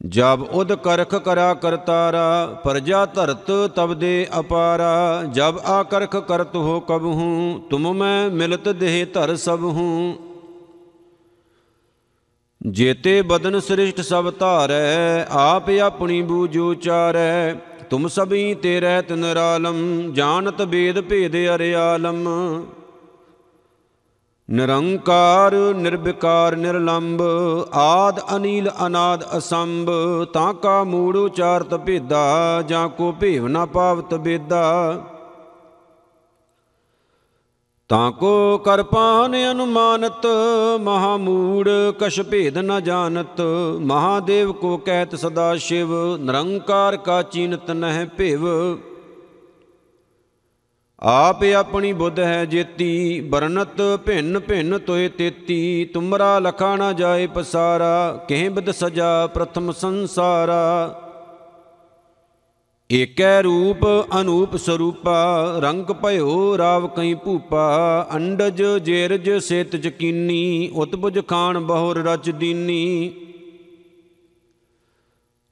Speaker 1: ਜਬ ਉਦ ਕਰਖ ਕਰਾ ਕਰਤਾਰਾ, ਪਰਜਾ ਧਰਤ ਤਬ ਦੇ ਅਪਾਰਾ। ਜਬ ਆ ਕਰਖ ਕਰਤ ਹੋ ਕਬ ਹੂੰ, ਤੁਮ ਮੈਂ ਮਿਲਤ ਦੇਹ ਧਰ ਸਭ ਹੂੰ। ਜੇਤੇ ਬਦਨ ਸ੍ਰਿਸ਼ਟ ਸਭ ਧਾਰੈ, ਆਪ ਆਪਣੀ ਬੂਝੋ ਚਾਰੈ। ਤੁਮ ਸਭੀ ਤੇ ਰਹਿਤ ਨਿਰਾਲਮ, ਜਾਣਤ ਬੇਦ ਭੇਦ ਅਰਿਆਲਮ। ਨਿਰੰਕਾਰ, ਨਿਰਵਿਕਾਰ ਨਿਰਲੰਭ ਆਦ ਅਨੀਲ, ਅਨਾਦ ਅਸੰਭ, ਤਾਂ ਕਾ ਮੂੜ ਉਚਾਰਤ ਭੇਦਾ, ਜਾਂ ਕੋ ਭੇਵ ਨਾ ਪਾਵਤ ਬੇਦਾ। ਤਾਂ ਕੋ ਕਰਪਾਨ ਅਨੁਮਾਨਤ ਮਹਾ ਮੂੜ ਕਛ ਭੇਦ ਨ ਜਾਣਤ। ਮਹਾਦੇਵ ਕੋ ਕਹਿਤ ਸਦਾ ਸ਼ਿਵ, ਨਿਰੰਕਾਰ ਕਾ ਚੀਨਤ ਨਹਿ ਭਿਵ। ਆਪ ਆਪਣੀ ਬੁੱਧ ਹੈ ਜੇਤੀ ਬਰਨਤ ਭਿੰਨ ਭਿੰਨ ਤੋਏ ਤੇਤੀ। ਤੁਮਰਾ ਲਖਾ ਨਾ ਜਾਏ ਪਸਾਰਾ, ਕਹਿ ਬਿਦ ਸਜਾ ਪ੍ਰਥਮ ਸੰਸਾਰਾ। ਏਕੈ ਰੂਪ ਅਨੂਪ ਸਰੂਪਾ, ਰੰਗ ਭਇਓ ਰਾਵ ਕਈ ਭੂਪਾ, ਅੰਡਜ ਜੇਰਜ ਸੇਤ ਜਕੀਨੀ ਉਤਬੁਜ ਖਾਨ ਬਹੁਰ ਰਚ ਦੀਨੀ।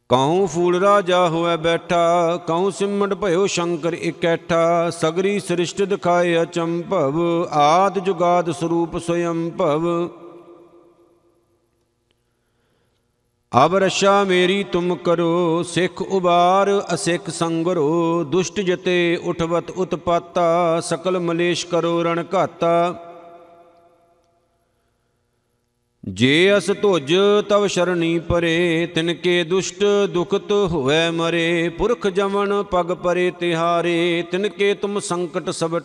Speaker 1: ਕਉ ਫੂਲ ਰਾਜਾ ਹੋਇ ਬੈਠਾ, ਕਉ ਸਿਮਟ ਭਇਓ ਸ਼ੰਕਰ ਇਕੈਠਾ, ਸਗਰੀ ਸ੍ਰਿਸ਼ਟ ਦਿਖਾਏ ਅਚੰਭਵ, ਆਦ ਜੁਗਾਦ ਸਰੂਪ ਸੋਯੰ ਭਵ ਅਬ ਰਸ਼ਾ ਮੇਰੀ ਤੁਮ ਕਰੋ, ਸਿੱਖ ਉਬਾਰ, ਅਸਿੱਖ ਸੰਗਰੋ, ਦੁਸ਼ਟ ਜਤੇ ਉਠਵਤ ਉਤਪਾਤਾ, ਸਕਲ ਮਲੇਸ਼ ਕਰੋ ਰਣ ਘਾਤਾ। ਜੇ ਅਸ ਧੁਜ, ਤਵ ਸ਼ਰਣੀ ਪਰੇ, ਤਿਨ ਕੇ ਦੁਸ਼ਟ ਦੁਖਤ ਹੋਵੇ ਮਰੇ, ਪੁਰਖ ਜਮਨ ਪਗ ਪਰੇ ਤਿਹਾਰੇ, ਤਿਨ ਕੇ ਤੁਮ ਸੰਕਟ ਸਭ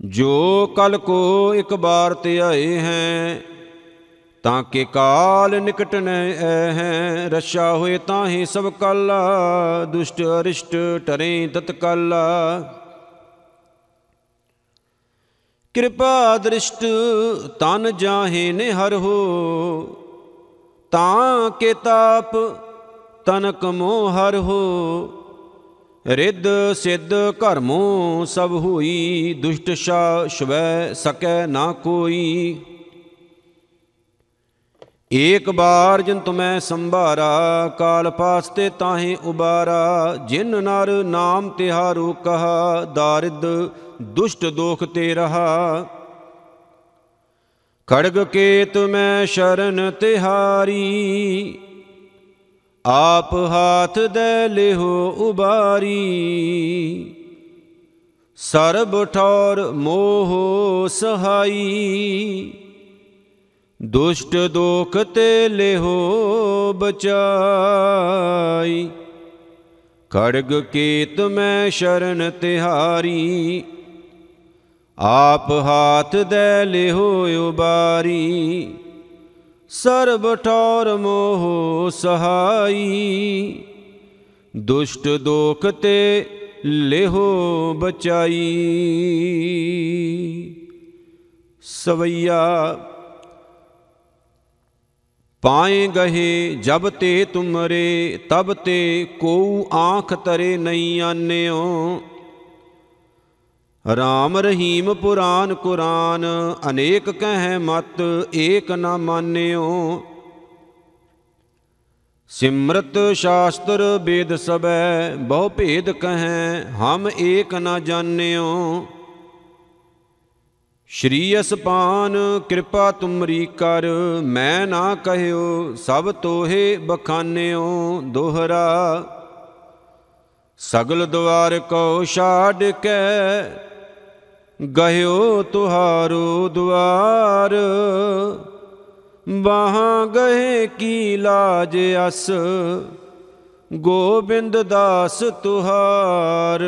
Speaker 1: ਜੋ ਕਲ ਕੋ ਇੱਕ ਬਾਰ ਤੇ ਆਏ ਹੈ, ਤਾਂ ਕੇ ਕਾਲ ਨਿਕਟ ਨ ਹੈ। ਰਸ਼ਾ ਹੋਏ ਤਾਹੇ ਸਭ ਕਲ, ਦੁਸ਼ਟ ਅਰਿਸ਼ਟ ਟਰੇ ਤਤਕਲ ਕਿਰਪਾ ਦ੍ਰਿਸ਼ਟ ਤਨ ਜਾਹੇ ਨੇ ਹਰ ਹੋ, ਤਾਂ ਕੇ ਤਾਪ ਤਨਕ ਮੋਹ ਹਰ ਹੋ। ਰਿੱਧ ਸਿੱਧ ਘਰਮੋ ਸਭ ਹੋਈ, ਦੁਸ਼ਟ ਸ਼ਾ ਸ਼ਵੈ ਸਕੈ ਨਾ ਕੋਈ। ਏਕ ਬਾਰ ਜਿਨ ਤੁਮੈ ਸੰਭਾਰਾ, ਕਾਲ ਪਾਸਤੇ ਤਾਹੇ ਉਬਾਰਾ। ਜਿਨ ਨਰ ਨਾਮ ਤਿਹਾਰੂ ਕਹਾ, ਦਾਰਿਦ ਦੁਸ਼ਟ ਦੋਖ ਤੇ ਰਹਾ। ਖੜਗ ਕੇਤ ਮੈਂ ਸ਼ਰਨ ਤਿਹਾਰੀ ਆਪ ਹਾਥ ਦੇ ਲਿਹੋ ਉਬਾਰੀ, ਸਰਬ ਠੌਰ ਮੋਹ ਸਹਾਈ। ਦੁਸ਼ਟ ਦੋਖ ਤੇ ਲਿਹੋ ਬਚਾਈ, ਖੜਗ ਕੇਤ ਮੈਂ ਸ਼ਰਨ ਤਿਹਾਰੀ। ਆਪ ਹਾਥ ਦੇ ਲਿਹੋ ਉਬਾਰੀ ਸਰਬ ਠੌਰ ਮੋਹ ਸਹਾਈ। ਦੁਸ਼ਟ ਦੋਖ ਤੇ ਲਿਹੋ ਬਚਾਈ। ਸਵਈਆ, ਪਾਏ ਗਹੇ ਜਬ ਤੇ ਤੁਮਰੇ, ਤਬ ਤੇ ਕੋਉ ਆਂਖ ਤਰੇ ਨਹੀਂ ਆਨਿਓ। ਰਾਮ ਰਹੀਮ ਪੁਰਾਨ ਕੁਰਾਨ, ਅਨੇਕ ਕਹਿ ਮਤ, ਏਕ ਨਾ ਮਾਨਿਓ। ਸਿਮਰਤ ਸ਼ਾਸਤਰ ਵੇਦ ਸਬੈ ਬਹੁ ਭੇਦ ਕਹੈ ਹਮ ਏਕ ਨਾ ਜਾਣਿਓ। ਸ਼੍ਰੀ ਅਸਪਾਨ, ਕਿਰਪਾ ਤੁਮਰੀ ਕਰ, ਮੈਂ ਨਾ ਕਹਿਓ, ਸਭ ਤੋਹੇ ਬਖਾਨਿਓ। ਦੋਹਰਾ, ਸਗਲ ਦੁਆਰ ਕੋ ਛਾੜ ਕੇ ਗਹਿਓ ਤੁਹਾਰੋ ਦੁਆਰ। ਬਾਹਾਂ ਗਏ ਕੀ ਲਾਜ ਅਸ। ਗੋਬਿੰਦ ਦਾਸ ਤੁਹਾਰ।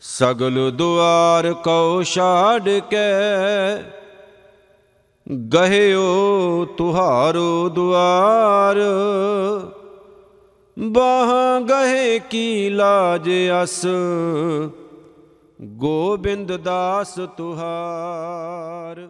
Speaker 1: ਸਗਲ ਦੁਆਰ ਕਉ ਛਾੜ ਕੇ। ਗਹਿਓ ਤੁਹਾਰੋ ਦੁਆਰ। ਬਾਹਾਂ ਗਏ ਕੀ ਲਾਜ ਅਸ। ਗੋਬਿੰਦ ਦਾਸ ਤੁਹਾਰ।